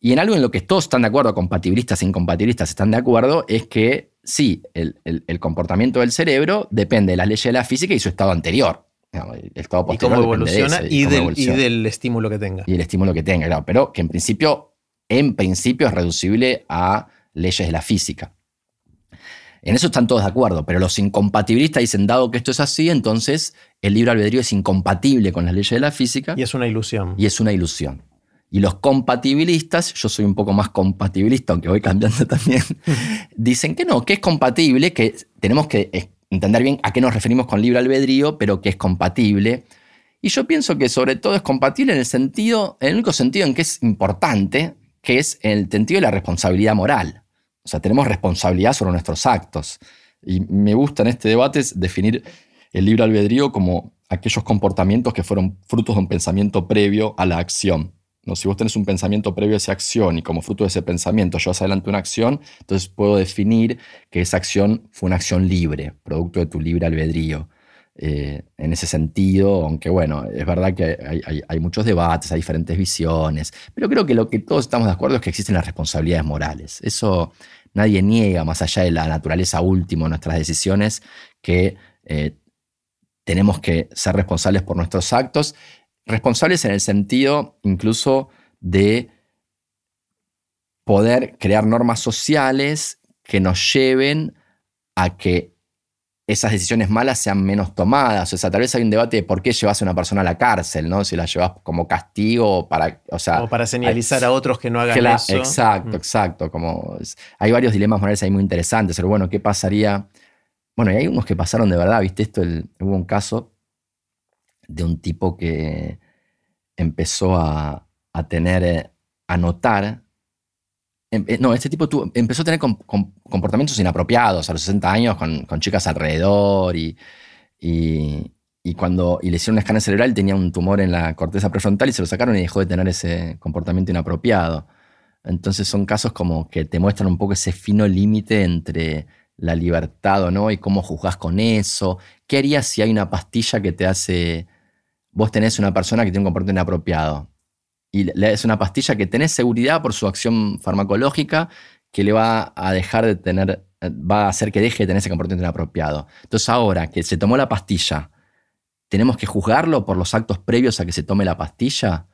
Y en algo en lo que todos están de acuerdo, compatibilistas e incompatibilistas están de acuerdo, es que sí, el, comportamiento del cerebro depende de las leyes de la física y su estado anterior. El estado posterior y cómo evoluciona y, del, y, del, estímulo que tenga. Y el estímulo que tenga, claro. Pero que en principio en principio es reducible a leyes de la física. En eso están todos de acuerdo, pero los incompatibilistas dicen, dado que esto es así, entonces el libre albedrío es incompatible con las leyes de la física. Y es una ilusión. Y es una ilusión. Y los compatibilistas, yo soy un poco más compatibilista, aunque voy cambiando también, dicen que no, que es compatible, que tenemos que entender bien a qué nos referimos con libre albedrío, pero que es compatible. Y yo pienso que sobre todo es compatible en el sentido, en el único sentido en que es importante, que es en el sentido de la responsabilidad moral. O sea, tenemos responsabilidad sobre nuestros actos. Y me gusta en este debate definir el libre albedrío como aquellos comportamientos que fueron frutos de un pensamiento previo a la acción. ¿no? Si vos tenés un pensamiento previo a esa acción y como fruto de ese pensamiento llevas adelante una acción, entonces puedo definir que esa acción fue una acción libre, producto de tu libre albedrío. Eh, en ese sentido, aunque bueno, es verdad que hay, hay, muchos debates, hay diferentes visiones, pero creo que lo que todos estamos de acuerdo es que existen las responsabilidades morales. Eso nadie niega, más allá de la naturaleza última de nuestras decisiones, que eh, tenemos que ser responsables por nuestros actos, responsables en el sentido incluso de poder crear normas sociales que nos lleven a que esas decisiones malas sean menos tomadas. O sea, tal vez hay un debate de por qué llevas a una persona a la cárcel, ¿no? Si la llevas como castigo para, o sea, para señalizar a otros que no hagan eso. Exacto, mm. exacto. Como, hay varios dilemas morales ahí muy interesantes. Pero bueno, ¿qué pasaría? Bueno, y hay unos que pasaron de verdad, ¿viste? Esto hubo un caso de un tipo que empezó a, a tener, eh, a notar no, este tipo empezó a tener comportamientos inapropiados a los 60 años con, chicas alrededor y, cuando le hicieron un escáner cerebral tenía un tumor en la corteza prefrontal y se lo sacaron y dejó de tener ese comportamiento inapropiado. Entonces son casos como que te muestran un poco ese fino límite entre la libertad o no y cómo juzgas con eso. ¿Qué harías si hay una pastilla que te hace... Vos tenés una persona que tiene un comportamiento inapropiado y es una pastilla que tenés seguridad por su acción farmacológica que le va a dejar de tener, va a hacer que deje de tener ese comportamiento inapropiado. Entonces ahora que se tomó la pastilla, ¿tenemos que juzgarlo por los actos previos a que se tome la pastilla?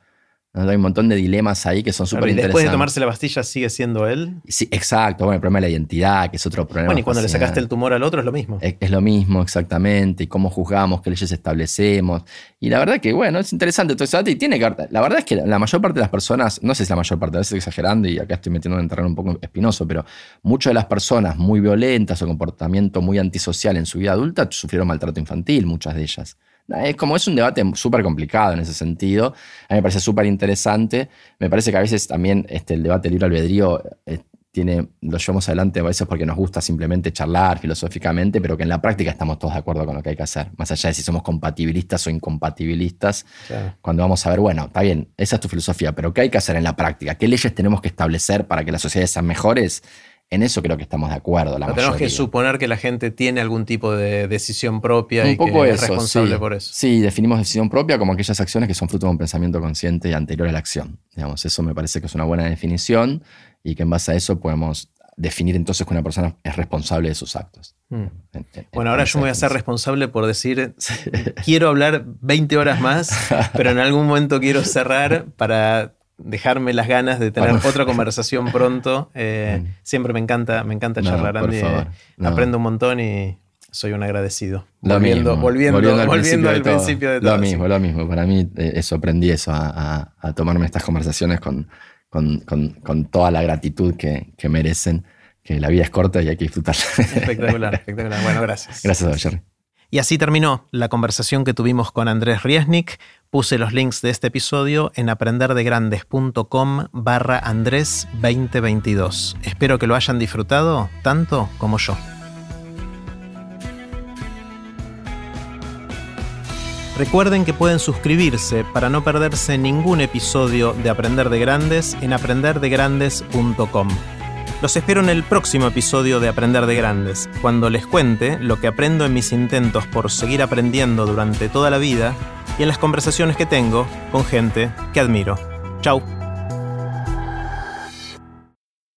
Hay un montón de dilemas ahí que son súper interesantes. Después de tomarse la pastilla, ¿sigue siendo él? Sí, exacto. Bueno, el problema de la identidad, que es otro problema. Bueno, y cuando le sacaste el tumor al otro es lo mismo. Es, lo mismo, exactamente. Y cómo juzgamos, qué leyes establecemos. Y la verdad que, bueno, es interesante eso. Y tiene que La verdad es que la mayor parte de las personas, no sé si la mayor parte, a veces estoy exagerando y acá estoy metiendo en un terreno un poco espinoso, pero muchas de las personas muy violentas o comportamiento muy antisocial en su vida adulta sufrieron maltrato infantil, muchas de ellas. Es como es un debate súper complicado en ese sentido. A mí me parece súper interesante. Me parece que a veces también este, el debate libre albedrío eh, tiene, lo llevamos adelante a veces porque nos gusta simplemente charlar filosóficamente, pero que en la práctica estamos todos de acuerdo con lo que hay que hacer. Más allá de si somos compatibilistas o incompatibilistas, cuando vamos a ver, bueno, está bien, esa es tu filosofía, pero ¿qué hay que hacer en la práctica? ¿Qué leyes tenemos que establecer para que las sociedades sean mejores? En eso creo que estamos de acuerdo. La tenemos que suponer que la gente tiene algún tipo de decisión propia y que es responsable por eso. Sí, definimos decisión propia como aquellas acciones que son fruto de un pensamiento consciente y anterior a la acción. Digamos, eso me parece que es una buena definición y que en base a eso podemos definir entonces que una persona es responsable de sus actos. Mm. bueno, ahora yo me voy a ser responsable por decir, quiero hablar 20 horas más, pero en algún momento quiero cerrar para dejarme las ganas de tener otra conversación pronto. Eh, mm. siempre me encanta, me encanta charlar, Andy. Eh, aprendo un montón y soy un agradecido. volviendo, volviendo, volviendo, al, principio, de todo. Lo mismo, lo mismo. Para mí eh, eso aprendí eso, a, tomarme estas conversaciones con, con, toda la gratitud que, merecen, que la vida es corta y hay que disfrutarla. Espectacular, espectacular. Bueno, gracias. Gracias, Jerry. Y así terminó la conversación que tuvimos con Andrés Riesnik. Puse los links de este episodio en aprenderdegrandes.com barra Andrés 2022. Espero que lo hayan disfrutado tanto como yo. Recuerden que pueden suscribirse para no perderse ningún episodio de Aprender de Grandes en aprenderdegrandes.com. Los espero en el próximo episodio de Aprender de Grandes, cuando les cuente lo que aprendo en mis intentos por seguir aprendiendo durante toda la vida y en las conversaciones que tengo con gente que admiro. Chau.